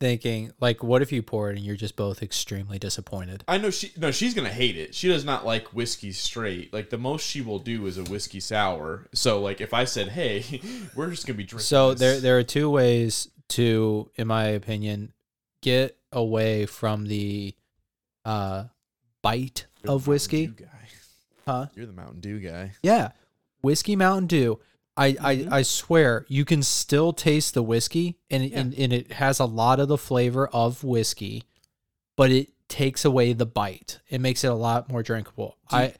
thinking, like, what if you pour it and you're just both extremely disappointed? I know she no, she's gonna hate it. She does not like whiskey straight. Like the most she will do is a whiskey sour. So like if I said, "Hey, we're just gonna be drinking," So this. there there are two ways to, in my opinion, get away from the uh bite You're of whiskey. Huh? You're the Mountain Dew guy. Yeah. Whiskey Mountain Dew. I, Mhm. I, I swear you can still taste the whiskey and, it- and and it has a lot of the flavor of whiskey, but it takes away the bite. It makes it a lot more drinkable. I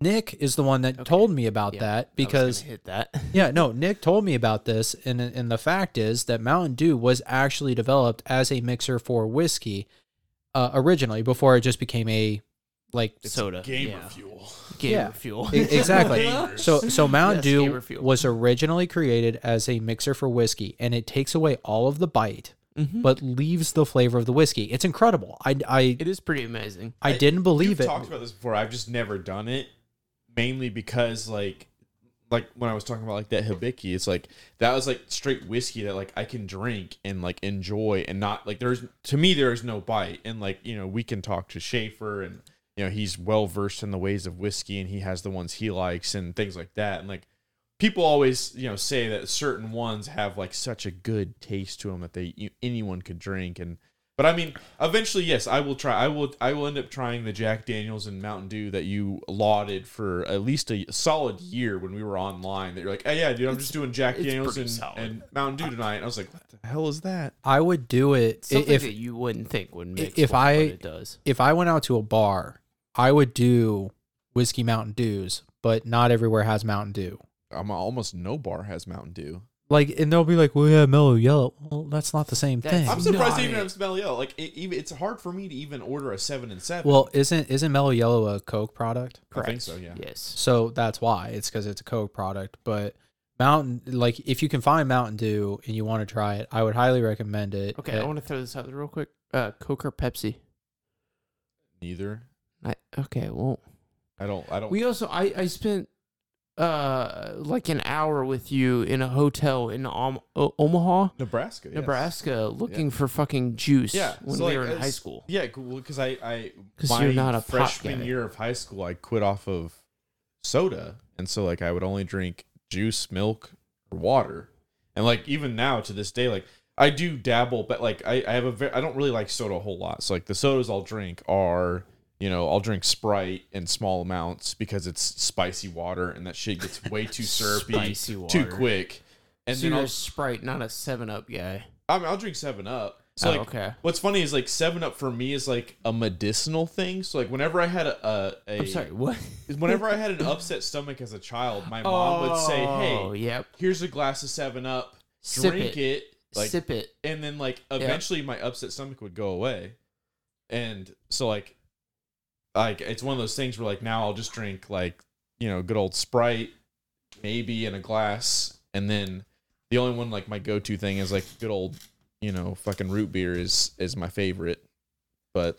Nick is the one that Okay. told me about Yeah, that because hit that. yeah, no, Nick told me about this, and and the fact is that Mountain Dew was actually developed as a mixer for whiskey uh, originally before it just became a like Soda, Gamer yeah. fuel. Gamer Yeah. fuel. E- exactly. Gamers. so so Mountain Yes, Dew was originally created as a mixer for whiskey, and it takes away all of the bite, Mhm. but leaves the flavor of the whiskey. It's incredible. I I It is pretty amazing. I didn't believe You've it. talked about this before. I've just never done it, mainly because like, like when I was talking about like that hibiki, it's like that was like straight whiskey that like I can drink and like enjoy and not like there's to me there is no bite and like you know we can talk to Schaefer and you know he's well versed in the ways of whiskey and he has the ones he likes and things like that and like people always you know say that certain ones have like such a good taste to them that they you, anyone could drink and But I mean, eventually, yes, I will try. I will. I will end up trying the Jack Daniels and Mountain Dew that you lauded for at least a solid year when we were online. That you're like, oh yeah, dude, I'm just doing Jack Daniels and, and Mountain Dew tonight. And I was like, what the hell is that? I would do it Something if that you wouldn't think would mix. if with what I- it does. if I went out to a bar, I would do whiskey Mountain Dews, but not everywhere has Mountain Dew. I'm almost no bar has Mountain Dew. Like, and they'll be like, "Well, yeah, mellow yellow." Well, that's not the same That's- thing. I'm surprised they even it. have smell yellow. Like it, even it's hard for me to even order a seven and seven. Well, isn't isn't mellow yellow a Coke product? I think so. Yeah. Yes. So that's why it's because it's a Coke product. But Mountain, like, if you can find Mountain Dew and you want to try it, I would highly recommend it. Okay, I Uh, want to throw this out there real quick. Uh, Coke or Pepsi? Neither. I, okay, well, I don't. I don't. we also I I spent uh like an hour with you in a hotel in Om- o- Omaha, Nebraska. yes. Nebraska, looking for fucking juice. Yeah, when so, we like, were in it's- high school. Yeah, because I, I, 'Cause my you're not a pot freshman guy. year of high school, I quit off of soda, and so like I would only drink juice, milk, or water, and like even now to this day, like I do dabble, but like I, I have a very, I don't really like soda a whole lot. So like the sodas I'll drink are, you know, I'll drink Sprite in small amounts because it's spicy water, and that shit gets way too syrupy, too quick. And so then you're I'll, a Sprite, not a Seven Up guy. I mean, I'll drink Seven Up. So Oh, like, okay. What's funny is like Seven Up for me is like a medicinal thing. So like whenever I had a, a, a I'm sorry, what? whenever I had an upset stomach as a child, my mom would say, Oh, "Hey, yep. here's a glass of Seven Up, Sip drink it. it, like, Sip it. and then like eventually my upset stomach would go away." And so like, like it's one of those things where like now I'll just drink like you know good old Sprite, maybe in a glass, and then the only one like my go to thing is like good old you know fucking root beer is is my favorite, but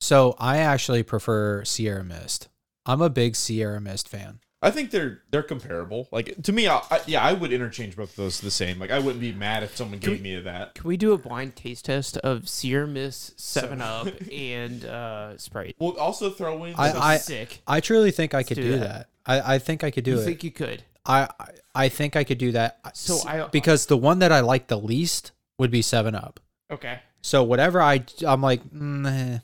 So I actually prefer Sierra Mist. I'm a big Sierra Mist fan. I think they're they're comparable. Like to me, I, I, yeah, I would interchange both of those the same. Like I wouldn't be mad if someone gave me that. Can we do a blind taste test of Sierra Mist, Seven Up, and uh, Sprite? We'll also throw in. I- some- I- sick. I truly think I could do do, that. that. I, I think I could do you it. think you could? I I- I think I could do that. So S- I- because the one that I like the least would be Seven Up. Okay. So whatever I I'm like, mm, eh,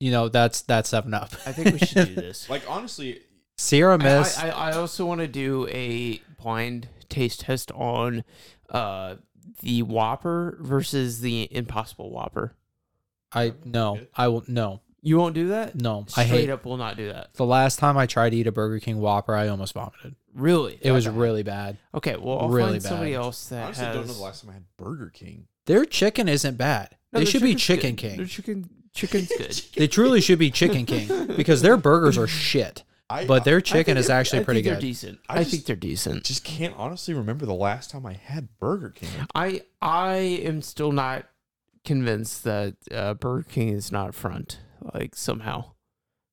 you know, that's that's Seven Up. I think we should do this. like honestly, Sierra I, Mist. I, I also want to do a blind taste test on uh, the Whopper versus the Impossible Whopper. I no, I will no, You won't do that? no. Straight I hate up will not do that. the last time I tried to eat a Burger King Whopper, I almost vomited. Really? It was really bad. Okay, well, I'll really find somebody bad. else I that honestly has. don't know the last time I had Burger King. Their chicken isn't bad. No, they their should be chicken's Chicken good. King. Their chicken, chicken's good. They truly should be Chicken King because their burgers are shit, I but their chicken is actually I pretty think They're good. decent. I I, just- think they're decent. just can't honestly remember the last time I had Burger King. I I am still not convinced that uh, Burger King is not a front. Like somehow,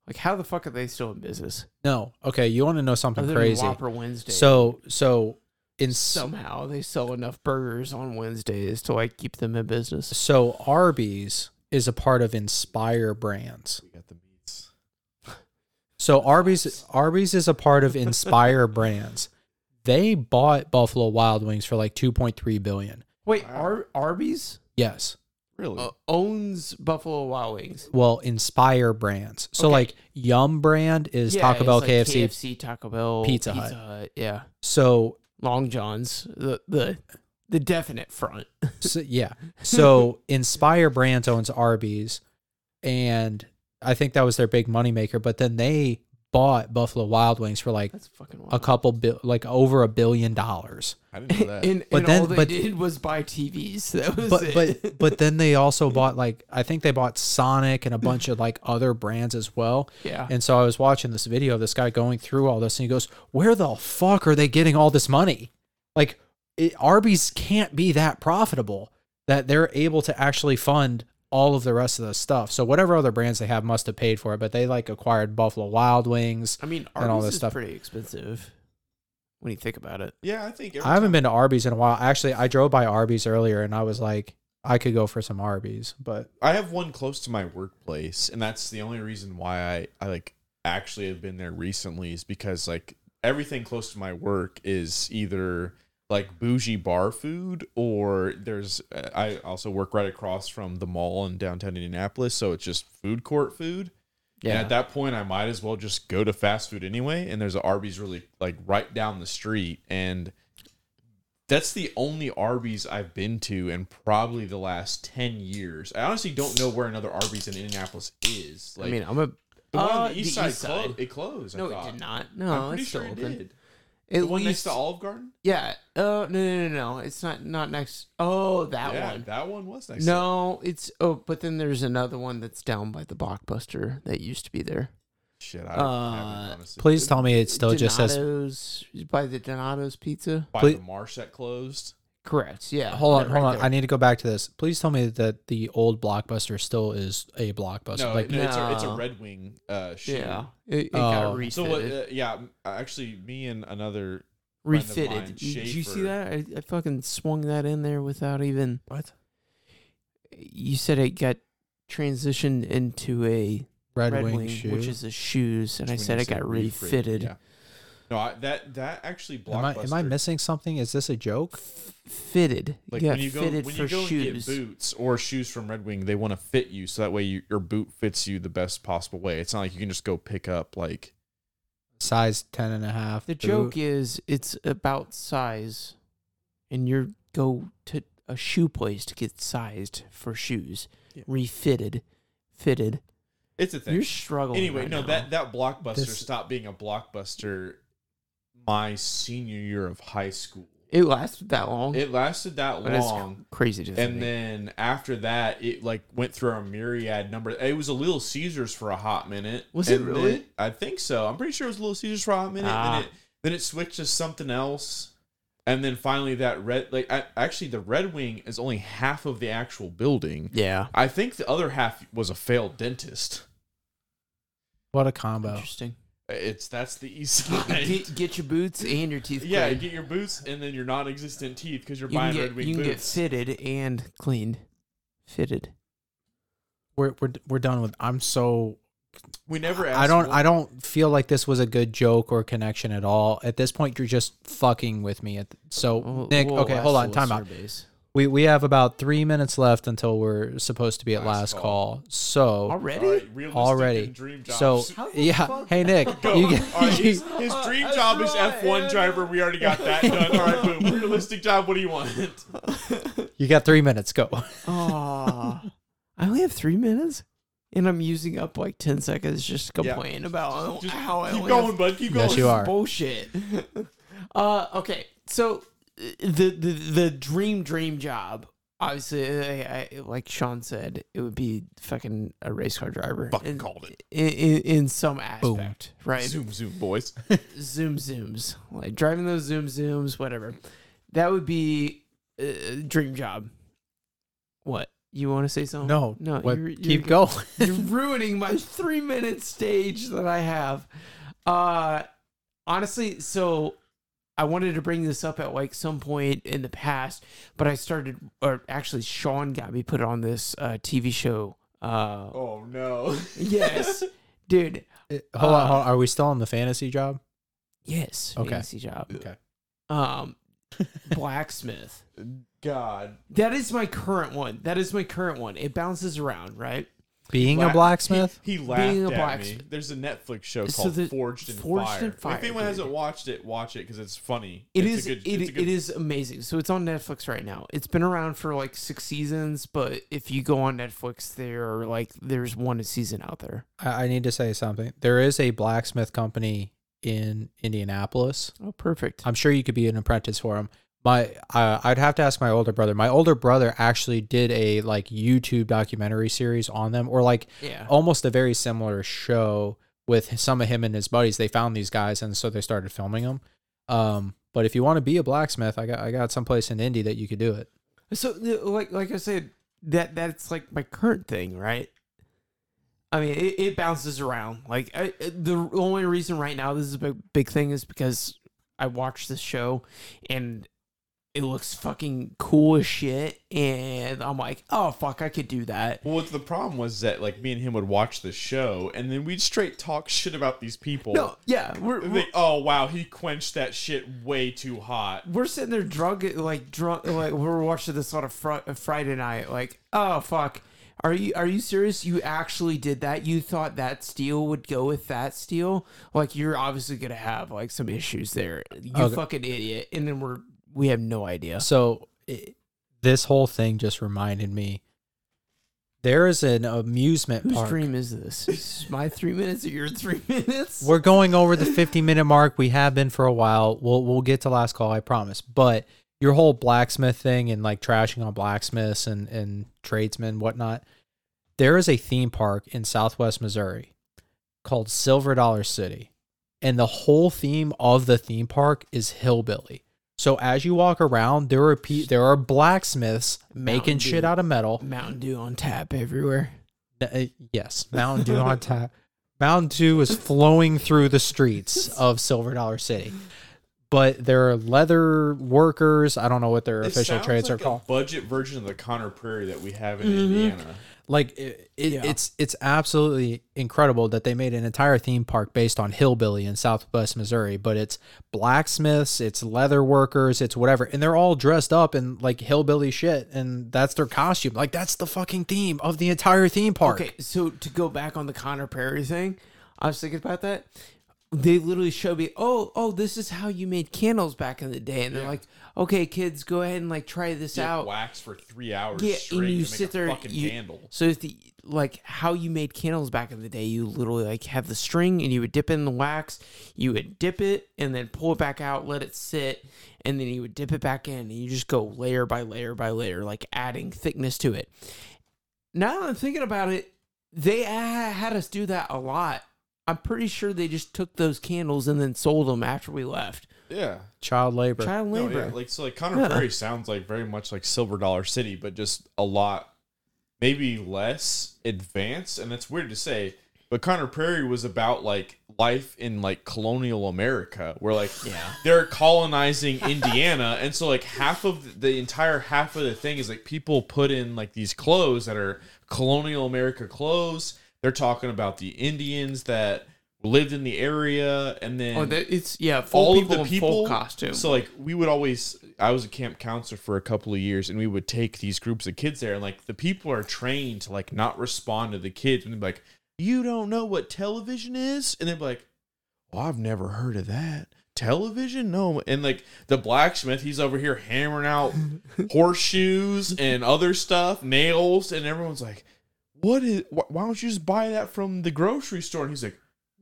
like how the fuck are they still in business? No, okay. You want to know something Other crazy? than Whopper Wednesday. So so in somehow they sell enough burgers on Wednesdays to like keep them in business. so Arby's is a part of Inspire Brands. We got the meats. So Arby's Arby's is a part of Inspire Brands. They bought Buffalo Wild Wings for like 2.3 billion. Wait, Wow. Ar- Arby's Yes. Really? uh, owns Buffalo Wild Wings. Well, Inspire Brands. So Okay. like Yum brand is Yeah, Taco it's Bell, like KFC. KFC, Taco Bell, Pizza Hut. yeah, So Long John's, the the the definite front. So, yeah. So Inspire Brands owns Arby's, and I think that was their big moneymaker. But then they bought Buffalo Wild Wings for like That's fucking a couple bill, like over a billion dollars. I didn't know that. and, But and then- all they but- did was buy TVs. That was But it. but but then they also bought like I think they bought Sonic and a bunch of like other brands as well. yeah, And so I was watching this video of this guy going through all this, and he goes, "Where the fuck are they getting all this money? Like, it, Arby's can't be that profitable that they're able to actually fund all of the rest of the stuff. So whatever other brands they have must have paid for it, but they like acquired Buffalo Wild Wings. I mean, and all Arby's this is stuff. pretty expensive when you think about it. yeah, I think. I haven't been to Arby's in a while. Actually, I drove by Arby's earlier, and I was like, I could go for some Arby's, but I have one close to my workplace, and that's the only reason why I, I like actually have been there recently is because like everything close to my work is either like bougie bar food, or there's I also work right across from the mall in downtown Indianapolis, so it's just food court food. And at that point, I might as well just go to fast food anyway. And there's a Arby's really like right down the street, and that's the only Arby's I've been to in probably the last ten years. I honestly don't know where another Arby's in Indianapolis is. Like, I mean, I'm a. the one uh, on the east side, clo- side. it closed. No, it did not. I'm No, pretty it's still sure it open. did. At The one next to Olive Garden. Yeah. Oh no no no no! It's not not next. Oh, that yeah, one. that one was next. to No, it's oh, but then there's another one that's down by the blockbuster that used to be there. Shit, I Uh, honestly. Please tell me it still just says. Donato's by the Donato's Pizza. by Please- the Marsh that closed. Correct. Yeah. Hold on, right hold on. there. I need to go back to this. Please tell me that the old blockbuster still is a blockbuster. No, like no, it's a it's a Red Wing uh shoe. Yeah. It, it Oh. got refitted. So? Uh, yeah, actually, me and another friend of refitted. mine, Did you see that? I, I fucking swung that in there without even. what? You said it got transitioned into a Red, Red, Wing, Wing, shoe. which is a shoes, and I said it got refit, refitted. Yeah. No, I, that that actually am I blockbuster. am I missing something? Is this a joke? Fitted. Like yeah, when you go fitted when for you go shoes. and get boots or shoes from Red Wing, they want to fit you so that way you, your boot fits you the best possible way. It's not like you can just go pick up like Size ten and a half. The boot. joke is it's about size, and you go to a shoe place to get sized for shoes, Yeah. refitted, fitted. it's a thing. You're struggling. anyway, right no, now. that that blockbuster This- stopped being a blockbuster my senior year of high school. it lasted that long. It lasted that But it's long. crazy Just And think. then after that, it like went through a myriad number. It was a Little Caesars for a hot minute. Was it And really? then- I think so. I'm pretty sure it was a Little Caesars for a hot minute. Ah. Then it then it switched to something else. And then finally, that red like I, actually the Red Wing is only half of the actual building. yeah, I think the other half was a failed dentist. What a combo. interesting. It's that's the east side. Get, get your boots and your teeth. yeah, cleaned. get your boots and then your non-existent teeth because you're you can buying get Red Wing you can get boots. fitted and cleaned. Fitted. We're we're we're done with. I'm so. we never. Asked I don't. what- I don't feel like this was a good joke or connection at all. At this point, you're just fucking with me. At so We'll- Nick. we'll okay, hold on. Time out. listener base. We we have about three minutes left until we're supposed to be at Last last, call. call. So Already? All right, realistic already. dream so. How the yeah. fuck- Hey Nick, Go. you get All right, his, his dream That's job is F1 driver. We already got that done. All right, boom. Realistic job. What do you want? you got three minutes. Go. Oh, I only have three minutes, and I'm using up like ten seconds just complaining Yeah. about Just how I keep only going, have bud. Keep going. Yes, you are. bullshit. uh, okay, so uh, the the the dream dream job. Obviously, I, I, like Sean said, it would be fucking a race car driver. Fucking in, called it. in, in, in some aspect, right? Zoom, zoom, boys. zoom zooms, like driving those zoom zooms, whatever. That would be a dream job. What you want to say something? No, no. What, you're, you're, keep going. You're ruining my three minute stage that I have. Uh, honestly, so I wanted to bring this up at like some point in the past, but I started, or actually, Sean got me put on this uh, TV show. Uh, Oh no. yes, dude. hold on, Uh, hold on. Are we still on the fantasy job? Yes, Okay. fantasy job. Okay. Um, blacksmith. God. That is my current one. That is my current one. It bounces around, right? Being La- a blacksmith. He, he laughed Being a at me. blacksmith. There's a Netflix show So called the- Forged in Forged Fire. in Fire, if anyone dude. hasn't watched it, watch it because it's funny. It it's is. A good, it, it's a good, it is amazing. So it's on Netflix right now. It's been around for like six seasons, but if you go on Netflix, there are like there's one season out there. I, I need to say something. There is a blacksmith company in Indianapolis. Oh, perfect. I'm sure you could be an apprentice for him. My, uh, I'd have to ask my older brother. My older brother actually did a like YouTube documentary series on them, or like yeah. almost a very similar show with some of him and his buddies. They found these guys, and so they started filming them. Um, but if you want to be a blacksmith, I got I got someplace in Indy that you could do it. So like like I said, that that's like my current thing, right? I mean, it, it bounces around. Like I, the only reason right now this is a big, big thing is because I watched this show, and it looks fucking cool as shit, and I'm like, oh fuck, I could do that. Well, what the problem was that like me and him would watch the show, and then we'd straight talk shit about these people. No, yeah, we're And we're, oh wow, he quenched that shit way too hot. we're sitting there drunk, like drunk, like we're watching this on a fri- a Friday night. Like, oh fuck, are you are you serious? You actually did that? You thought that steel would go with that steel? Like, you're obviously gonna have like some issues there. You Okay. fucking idiot. And then we're we have no idea. So it, this whole thing just reminded me. There is an amusement Whose park. dream is this? Is this my three minutes or your three minutes? We're going over the 50 minute mark. We have been for a while. We'll we'll get to last call, I promise. But your whole blacksmith thing and like trashing on blacksmiths and and tradesmen whatnot. There is a theme park in Southwest Missouri called Silver Dollar City, and the whole theme of the theme park is hillbilly. So as you walk around, there are pe- there are blacksmiths making Mountain shit Dew. out of metal. Mountain Dew on tap everywhere. Uh, yes, Mountain Dew on tap. Mountain Dew is flowing through the streets of Silver Dollar City. But there are leather workers. I don't know what their It official sounds trades like are a called. budget version of the Conner Prairie that we have in Mhm. Indiana. Like it, it, Yeah. it's it's absolutely incredible that they made an entire theme park based on hillbilly in Southwest Missouri. But it's blacksmiths, it's leather workers, it's whatever, and they're all dressed up in like hillbilly shit, and that's their costume. Like that's the fucking theme of the entire theme park. Okay, so to go back on the Conner Prairie thing, I was thinking about that. They literally showed me, oh, oh, this is how you made candles back in the day, and they're like, okay, kids, go ahead and like try this out. wax for three hours Yeah, straight and you to make sit a there, fucking you, candle. so if the like how you made candles back in the day, you literally like have the string and you would dip it in the wax, you would dip it and then pull it back out, let it sit, and then you would dip it back in, and you just go layer by layer by layer, like adding thickness to it. Now that I'm thinking about it, they ha- had us do that a lot. I'm pretty sure they just took those candles and then sold them after we left. Yeah. Child labor. Child No, labor. yeah, like so like Conner Yeah. Prairie sounds like very much like Silver Dollar City, but just a lot maybe less advanced, and that's weird to say. But Conner Prairie was about like life in like colonial America, where like Yeah. they're colonizing Indiana, and so like half of the entire half of the thing is like people put in like these clothes that are colonial America clothes. They're talking about the Indians that lived in the area, and then Oh, it's yeah, full all of the people costume. So like we would always I was a camp counselor for a couple of years and we would take these groups of kids there and like the people are trained to like not respond to the kids and be like, You don't know what television is? And they'd be like, Well, I've never heard of that. Television? No. And like the blacksmith, he's over here hammering out horseshoes and other stuff, nails, and everyone's like, What is wh- why don't you just buy that from the grocery store? And he's like,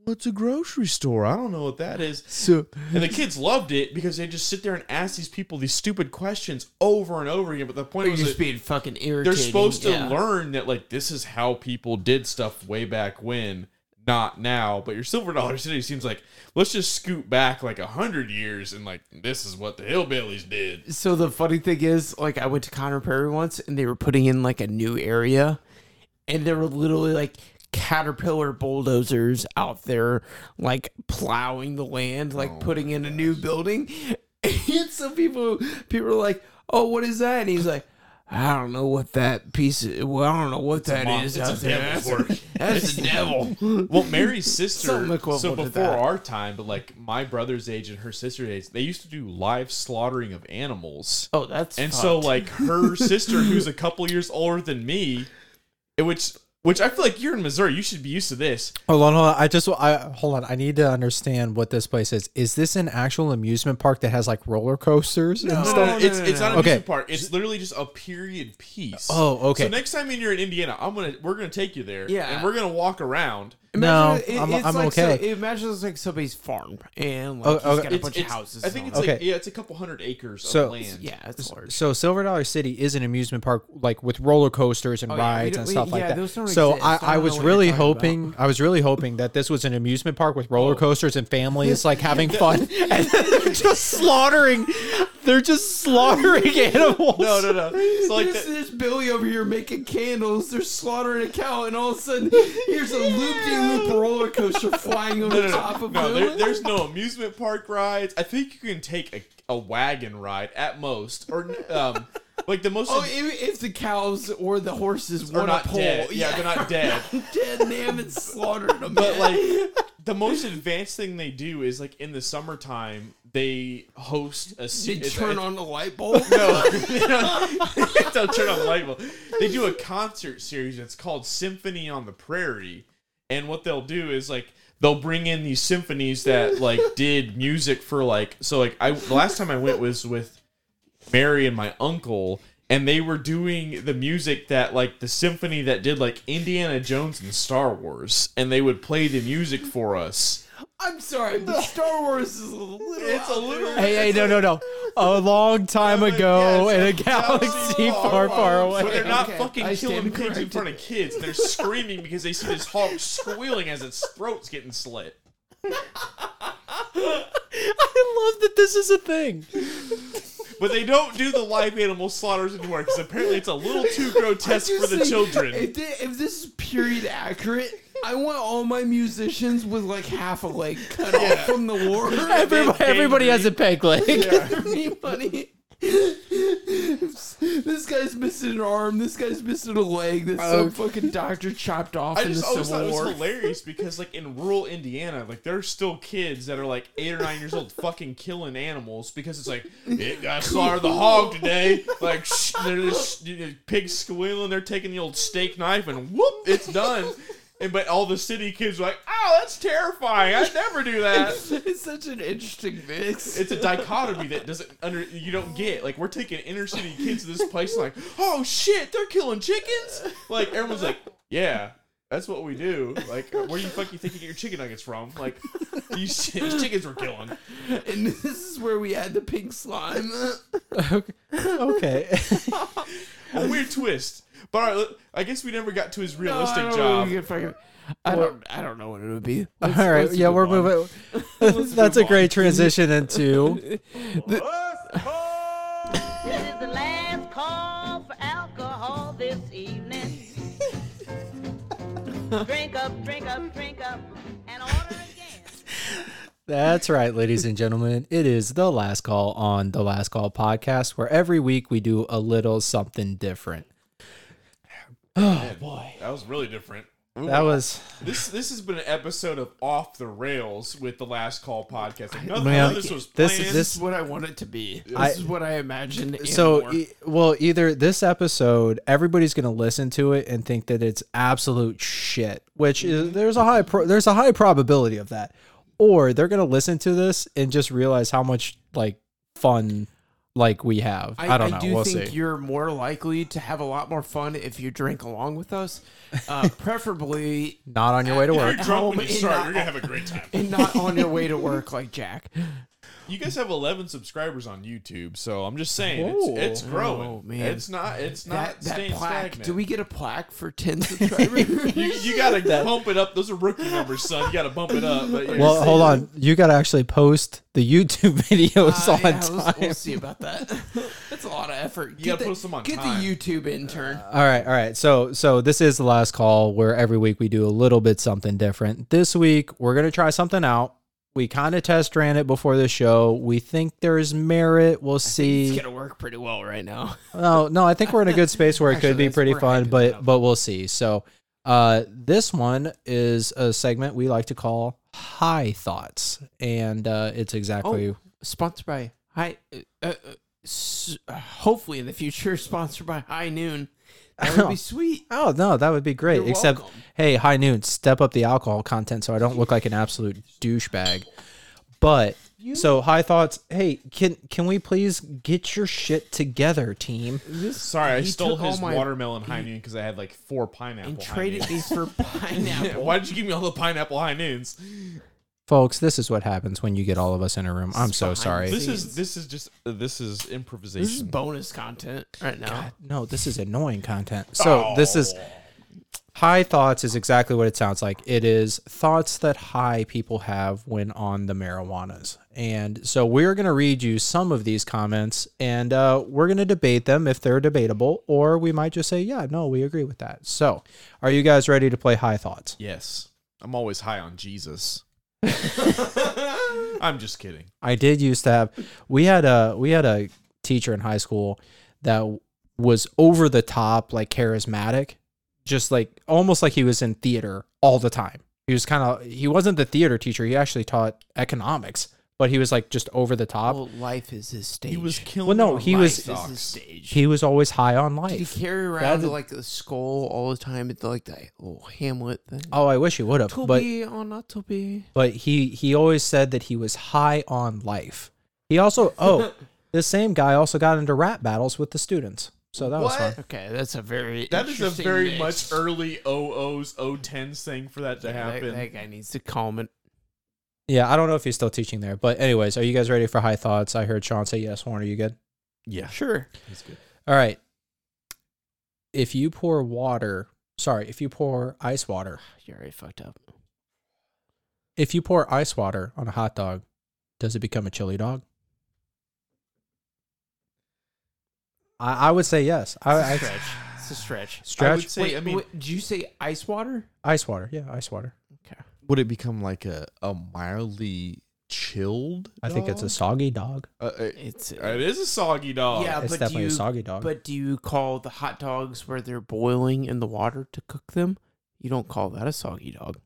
What's a grocery store? I don't know what that is. so And the kids loved it because they just sit there and ask these people these stupid questions over and over again. But the point was just being fucking irritating. they're supposed to yeah. learn that like this is how people did stuff way back when, not now. But your Silver Dollar City seems like let's just scoot back like a hundred years and like this is what the hillbillies did. So the funny thing is, like, I went to Conner Prairie once, and they were putting in like a new area, and there were literally like caterpillar bulldozers out there, like plowing the land, like Oh putting in a new building. And some people, people are like, "Oh, what is that?" And he's like. I don't know what that piece is. Well, I don't know what that mon- is it's a out there. devil's That's, work. that's the devil. Well, Mary's sister. So before our time, but like my brother's age and her sister's age, they used to do live slaughtering of animals. Oh, that's And so, like her sister, who's a couple years older than me, it- which which I feel like you're in Missouri, you should be used to this. Hold on, hold on. I just I hold on. I need to understand what this place is. Is this an actual amusement park that has like roller coasters and No, stuff? no, no, it's it's not an Okay. amusement park. It's literally just a period piece. Oh, okay. So next time when you're in Indiana, I'm gonna we're gonna take you there. Yeah. and we're gonna walk around. No, Imagine I'm- it's I'm like okay. So, imagine it's like somebody's farm and like Oh, he's okay. got a It's, bunch it's- of houses. I think it's all like yeah, it's a couple hundred acres So- of land. yeah, it's large. So Silver Dollar City is an amusement park, like with roller coasters and Oh, rides don't- and we- stuff like that. those don't So exist. I, I I was know what you're really talking hoping, I was really hoping that this was an amusement park with roller coasters and families like having fun, and they're just slaughtering, they're just slaughtering animals. No, no, no. So like there's, the, there's Billy over here making candles. They're slaughtering a cow, and all of a sudden, here's a loop-de-loop roller roller coaster flying over the top of No, there, there's no amusement park rides. I think you can take a, a wagon ride at most, or um, like the most. Oh, if, if the cows or the horses want not pull, dead. Yeah, they're not dead. dead, and they haven't slaughtered them. But yet. like the most advanced thing they do is like in the summertime they host a. they turn it's- on the light bulb. No, they don't, don't turn on the light bulb. They do a concert series. It's called Symphony on the Prairie, and what they'll do is like they'll bring in these symphonies that like did music for like so like I the last time I went was with Mary and my uncle. And they were doing the music that, like, the symphony that did, like, Indiana Jones and Star Wars. And they would play the music for us. I'm sorry, but Star Wars is a little. It's a little- Hey, hey, no, no, no. A long time ago Yes, in a galaxy far, far, far But they're not Okay, fucking I killing stand pigs in corrected. front of kids. They're screaming because they see this hawk squealing as its throat's getting slit. I love that this is a thing. But they don't do the live animal slaughters anymore because apparently it's a little too grotesque for the think, children. If, they, if this is period accurate, I want all my musicians with like half a leg cut off from the war. Everybody, everybody has a peg leg. Everybody. This guy's missing an arm. This guy's missing a leg. This some um, fucking doctor chopped off I in the just always thought Civil it was War. hilarious because, like, in rural Indiana, like, there's still kids that are like eight or nine years old fucking killing animals because it's like, it got slaughtered the hog today. Like, shh, they're just you know, pigs squealing. They're taking the old steak knife and whoop, it's done. And but all the city kids were like, oh, that's terrifying. I'd never do that. it's such an interesting mix. It's a dichotomy that doesn't under you don't get. Like we're taking inner city kids to this place, like, oh shit, they're killing chickens. Like everyone's like, yeah, that's what we do. Like, uh, where do you fuck you think you get your chicken nuggets from? Like, these, these chickens we're killing. and this is where we add the pink slime. okay. okay. A weird twist. But all right, I guess we never got to his realistic No, I don't job. we could fucking- I don't. I don't know what it would be. All Let's- right. let's Yeah, we're on. moving. That's a great transition into. This is the last call for alcohol this evening. drink up, drink up, drink up, and order again. That's right, ladies and gentlemen. It is the last call on the Last Call podcast, where every week we do a little something different. Oh boy, That was really different. that was This this has been an episode of Off the Rails with the Last Call podcast. Like, nothing Man, this was this- planned. this- This is what I want it to be. This I- is what I imagined. so. e- Well, either this episode, everybody's going to listen to it and think that it's absolute shit, which is mm-hmm. there's a high pro, there's a high probability of that, or they're going to listen to this and just realize how much like fun like we have. I, don't know. do we'll think see. you're more likely to have a lot more fun if you drink along with us, uh, preferably Not on your way to work. You're drunk when you start. Not, you're gonna have a great time. and not on your way to work like Jack. You guys have 11 subscribers on YouTube, so I'm just saying Whoa. it's, it's growing. Oh, man. It's not. It's not That that staying plaque. stagnant. Do we get a plaque for ten subscribers? You, you gotta bump it up. Those are rookie numbers, son. You gotta bump it up. But you're Well, hold on. You got to actually post the YouTube videos Uh, on yeah, time. we'll, we'll see about that. That's a lot of effort. You gotta post them on Get time. the YouTube intern. All right, all right. So, so this is the last call where every week we do a little bit something different. This week we're gonna try something out. We kind of test ran it before the show. We think there's merit. We'll see. It's gonna work pretty well right now. No, no, I think we're in a good space where it Actually, could be pretty fun, but but we'll see. So, uh, this one is a segment we like to call High Thoughts, and uh, it's exactly Sponsored by High. Uh, uh, s- uh, hopefully in the future, sponsored by High Noon. That would be sweet. Oh no, that would be great. You're Except, welcome. hey, High Noon, step up the alcohol content so I don't look like an absolute douchebag. But so high thoughts. Hey, can can we please get your shit together, team? This, Sorry, I he stole took all his my- watermelon high noon because I had like four pineapple. and high traded noons. these for pineapple. Why did you give me all the pineapple high noons? Folks, this is what happens when you get all of us in a room. I'm so behind sorry. This is this is just uh, this is improvisation. This is bonus content right now. No, this is annoying content. So this is high thoughts is exactly what it sounds like. It is thoughts that high people have when on the marijuanas. And so we're going to read you some of these comments and uh, we're going to debate them if they're debatable, or we might just say, yeah, no, we agree with that. So are you guys ready to play high thoughts? yes. I'm always high on Jesus. I'm just kidding. I did used to have. We had a we had a teacher in high school that was over the top, like charismatic, just like almost like he was in theater all the time. He was kind of he wasn't the theater teacher. He actually taught economics, but he was like just over the top. Well, life is his stage. He was killing. Well, no, he Life was- Life is his stage. he was always high on life. Did he life. carry around That's- like the skull all the time? It's like that little Hamlet thing. Oh, I wish he would have, to but be or not to be. but he he always said that he was high on life. He also oh, this same guy also got into rap battles with the students. So that was fun. Okay, that's a very That is a interesting very mix. much early 00s, 010s thing for that to Yeah, that- happen. That, guy needs to calm it. Yeah, I don't know if he's still teaching there, but anyways, are you guys ready for high thoughts? I heard Sean say yes. Warren, are you good? yeah, Sure. he's good. All right. If you pour water, sorry, if you pour ice water, You already fucked up. if you pour ice water on a hot dog, does it become a chili dog? I, I would say yes. I, I It's a stretch. It's a stretch. I stretch would say. Wait, I mean, wait, did you say ice water? ice water. Yeah, ice water. Okay. would it become like a, a mildly chilled? I think it's a dog? soggy dog. Uh, it, It's it is a soggy dog. Yeah, it's but do definitely you- a soggy dog. But do you call the hot dogs where they're boiling in the water to cook them? You don't call that a soggy dog.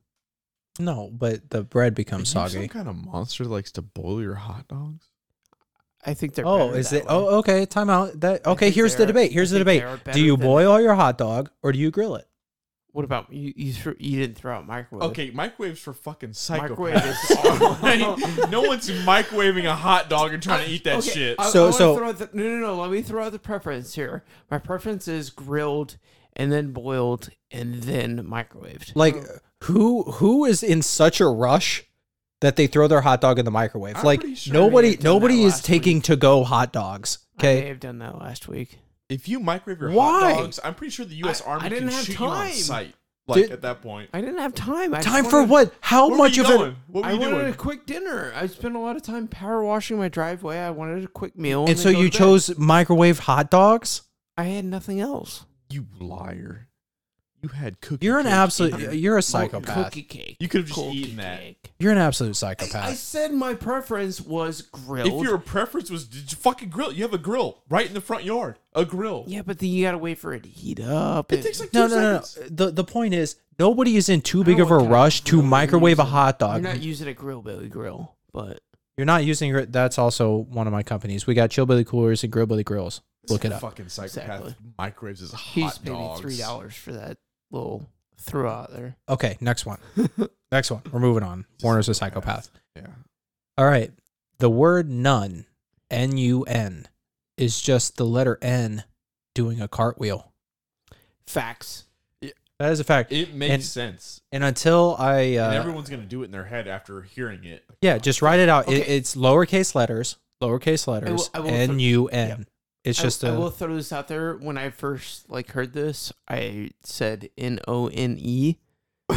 no, but the bread Are becomes you some soggy. kind of monster that likes to boil your hot dogs? I think they're. Oh, better is that it? way. Oh, okay. Time out. That I okay. think Here's the they're- debate. I Here's the think they debate. are Do you than- boil your hot dog or do you grill it? What about you? You threw, you didn't throw out microwave. Okay, microwaves for fucking Microwave psychopaths. is no one's microwaving a hot dog and trying to eat that Okay, shit. I, So- I so- throw out the, no, no, no. Let me throw out the preference here. My preference is grilled and then boiled and then microwaved. Like oh. who who is in such a rush that they throw their hot dog in the microwave? I'm like sure nobody have done that nobody is taking to go hot dogs. I may have done that last week. If you microwave your Why? hot dogs, I'm pretty sure the U.S. I- Army I didn't can have shoot you on time. sight. Like Did- at that point. I didn't have time. I just Time for wanted- what? How Where much were of you it? going? What were I you wanted doing? a quick dinner. I spent a lot of time power washing my driveway. I wanted a quick meal. And then so go you to bed. chose microwave hot dogs? I had nothing else. You liar. You had cookie. You're an cake absolute eaten. Uh, you're a psychopath. Cookie cake. You could have just Cookie eaten that. cake. You're an absolute I, I said my preference was grilled. If your preference was did you fucking grill, you have a grill right in the front yard. A grill. yeah, but then you gotta wait for it to heat up. It and- takes like two No, no, no, no. seconds. The the point is nobody is in too big of a what kind of rush to microwave a using. hot You're not using a grill belly grill, but You're not using your that's also one of my companies. We got Chill Billy Coolers and Grill Billy Grills. Look it up. Fucking psychopath Exactly. microwaves is hot he just paid me dogs. three dollars for that little throw out there. Okay, next one. next one. We're moving on. Warner's a psychopath. Yeah. All right. The word none, N U N, is just the letter N doing a cartwheel. Facts. That is a fact. It makes And- sense. And until I, and uh, everyone's gonna do it in their head after hearing it. yeah, just write it out. It, it's lowercase letters, lowercase letters, I will throw- N U N. It's I- just I, a. will throw this out there. When I first like heard this, I said N O N E,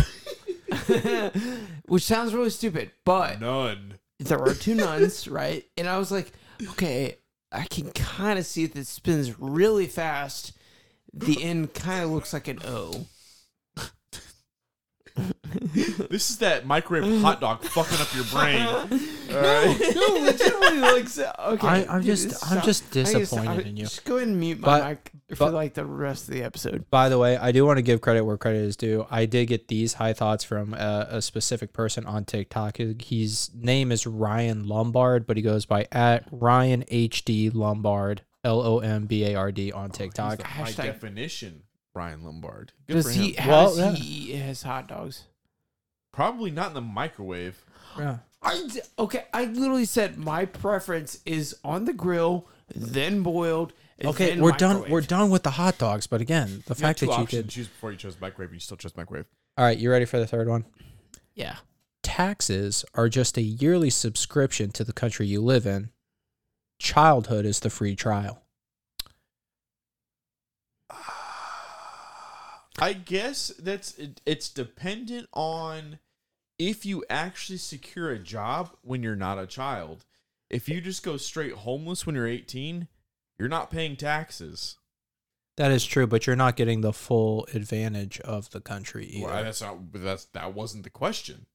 which sounds really stupid, but None. there are two nuns, right? And I was like, okay, I can kind of see that it spins really fast. The N kind of looks like an O. This is that microwave hot dog fucking up your brain. no, no, legitimately, like, so, okay. I- I'm dude, just- stop. I'm just I guess- disappointed I- in you. Just go ahead and mute my But- mic for but- like the rest of the episode. By the way, I do want to give credit where credit is due. I did get these high thoughts from a, a specific person on TikTok. His name is Ryan Lombard, but he goes by at Ryan HD Lombard, L O M B A R D on oh, TikTok. He's high Hashtag- definition Ryan Lombard. Good Does for he? him. How Well, does yeah. he eat his hot dogs? Probably not in the microwave. Yeah. I d- okay. I literally said my preference is on the grill, then boiled. and Okay, then we're done. microwaved. We're done with the hot dogs. But again, the You fact two that you options could. choose before you chose microwave, you still chose microwave. All right, you ready for the third one? Yeah. Taxes are just a yearly subscription to the country you live in. Childhood is the free trial. I guess that's it, it's dependent on if you actually secure a job when you're not a child. If you just go straight homeless when you're 18, you're not paying taxes. That is true, but you're not getting the full advantage of the country either. Well, that's not. That's that wasn't the question.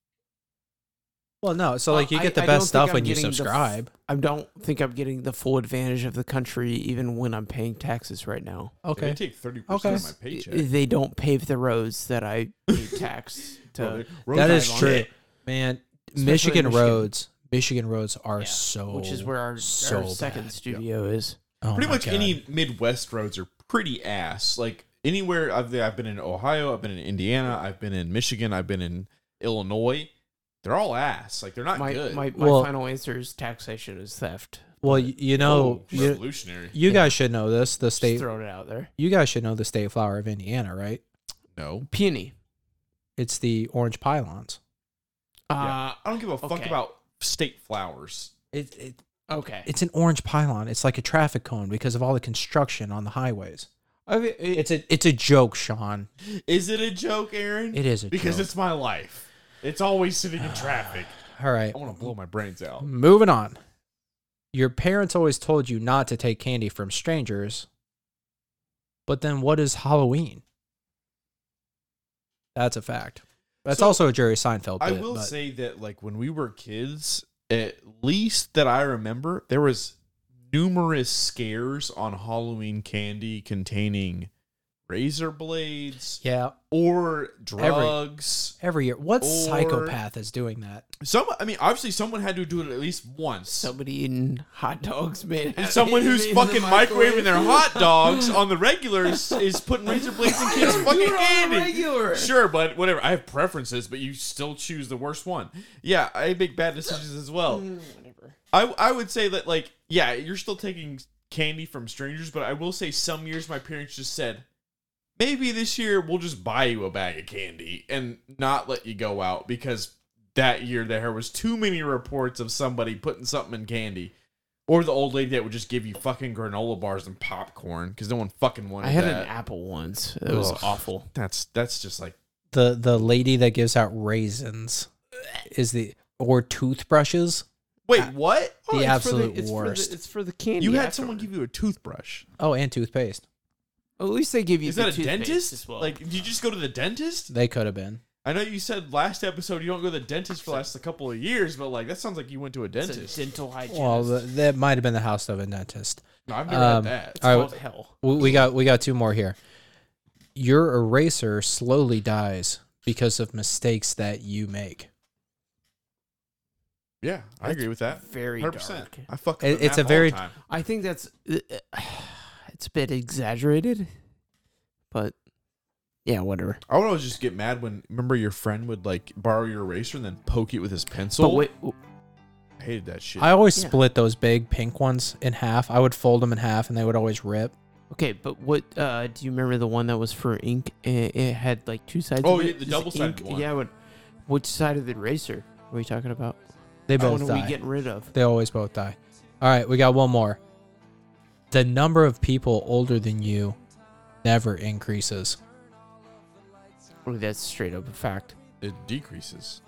Well, no. So like you I- get the I best think stuff I'm when you getting the f- subscribe. I don't think I'm getting the full advantage of the country even when I'm paying taxes right now. okay. They take thirty percent Okay. of my paycheck. They don't pave the roads that I pay tax to. Bro, they- roads That are true, man. Especially Michigan, Michigan. roads, Michigan roads are Yeah, so which is where our, so our second bad. studio is. Oh Pretty much God. any Midwest roads are pretty ass. Like anywhere I've I've been in Ohio, I've been in Indiana, I've been in Michigan, I've been in Illinois. They're all ass. Like they're not My, good. my, my Well- final answer is taxation is theft. Well, y- you know, Oh, you, revolutionary. you guys should know this. The Just state, throwing it out there. you guys should know the state flower of Indiana, right? No. Peony. It's the orange pylons. Uh, I don't give a fuck okay. about state flowers. It, it okay. it's an orange pylon. It's like a traffic cone because of all the construction on the highways. I mean, it- It's a it's a joke, Sean. Is it a joke, Aaron? It is a because joke. it's my life. It's always sitting in traffic. All right, I want to blow my brains out. moving on. Your parents always told you not to take candy from strangers. But then what is Halloween? That's a fact. That's So, also a Jerry Seinfeld I bit, will but- say that like when we were kids, at least that I remember, there was numerous scares on Halloween candy containing razor blades yeah, or drugs. every year. What Or- psychopath is doing that? Some I mean obviously someone had to do it at least once. somebody eating hot dogs, man. and someone who's fucking microwaving their hot dogs on the regulars is putting razor blades in kids' fucking candy. regular. Sure, but whatever. I have preferences, but you still choose the worst one. Yeah, I make bad decisions as well. Mm, whatever. I I would say that like yeah, you're still taking candy from strangers, but I will say some years my parents just said maybe this year we'll just buy you a bag of candy and not let you go out because that year there was too many reports of somebody putting something in candy. Or the old lady that would just give you fucking granola bars and popcorn because no one fucking wanted I had that. an apple once. It was Ugh. awful. That's that's just like The the lady that gives out raisins is the or toothbrushes. wait what? The oh, it's absolute for the, it's worst. For the, it's for the candy. You had afterward. someone give you a toothbrush. Oh, and toothpaste. At least they give you. Is the that a toothpaste dentist? As well. Like, did you just go to the dentist? They could have been. I know you said last episode you don't go to the dentist for the last couple of years, but like that sounds like you went to a It's a dentist. dental hygienist. Well, th- that might have been the house of a dentist. no, I've never um, had that. it's all right, called hell. We, we got we got two more here. Your eraser slowly dies because of mistakes that you make. Yeah, I That's agree with that. very 100%. dark. I fuck. It- with it's a very- all the time. I think that's uh, it's a bit exaggerated, but yeah, whatever. I would always just get mad when remember your friend would like borrow your eraser and then poke it with his pencil. But wait, I hated that shit. I always Yeah. split those big pink ones in half. I would fold them in half, and they would always rip. okay, but what uh, do you remember the one that was for ink? It, it had like two sides. Oh, of yeah, it? the Just double-sided ink- one. Yeah, what? Which side of the eraser are we talking about? They Which both one are we die. getting rid of? They always both die. All right, we got one more. The number of people older than you never increases. Oh, that's straight up a fact. it decreases.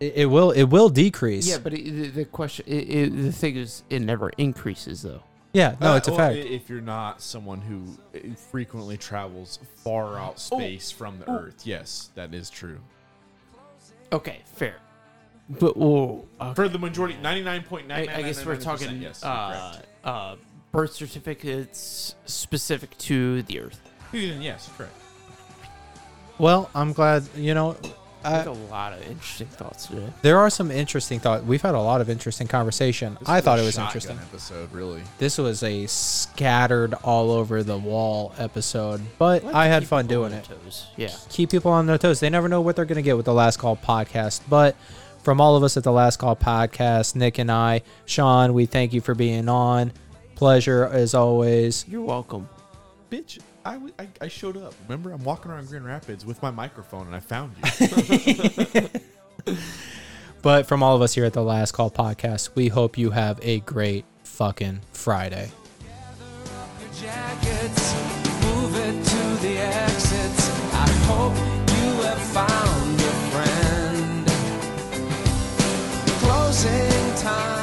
It, it will it will decrease. Yeah, but it, the, the question, it, it, the thing is, it never increases though. Yeah, no, Uh, it's a well, fact. If you're not someone who uh, frequently travels far out Oh. space from the Earth, yes, that is true. Okay, fair. But well, okay. For the majority, ninety nine point nine. I, guess we're talking Yes, uh, uh, birth certificates specific to the Earth. Yes, correct. well, I'm glad. You know, I I, had a lot of interesting thoughts today. there are some interesting thoughts. We've had a lot of interesting conversation. This I thought a it was interesting. Episode, really. This was a scattered all over the wall episode, but Like I had fun doing it. Toes. Yeah. keep people on their toes. They never know what they're going to get with the Last Call podcast. But from all of us at the Last Call podcast, Nick and I, Sean, we thank you for being on. Pleasure as always. You're welcome. Bitch, I, w- I, I showed up. Remember, I'm walking around Grand Rapids with my microphone, and I found you. But from all of us here at the Last Call podcast, we hope you have a great fucking Friday. jackets, move it to the exits. I hope you have found a friend. Closing time.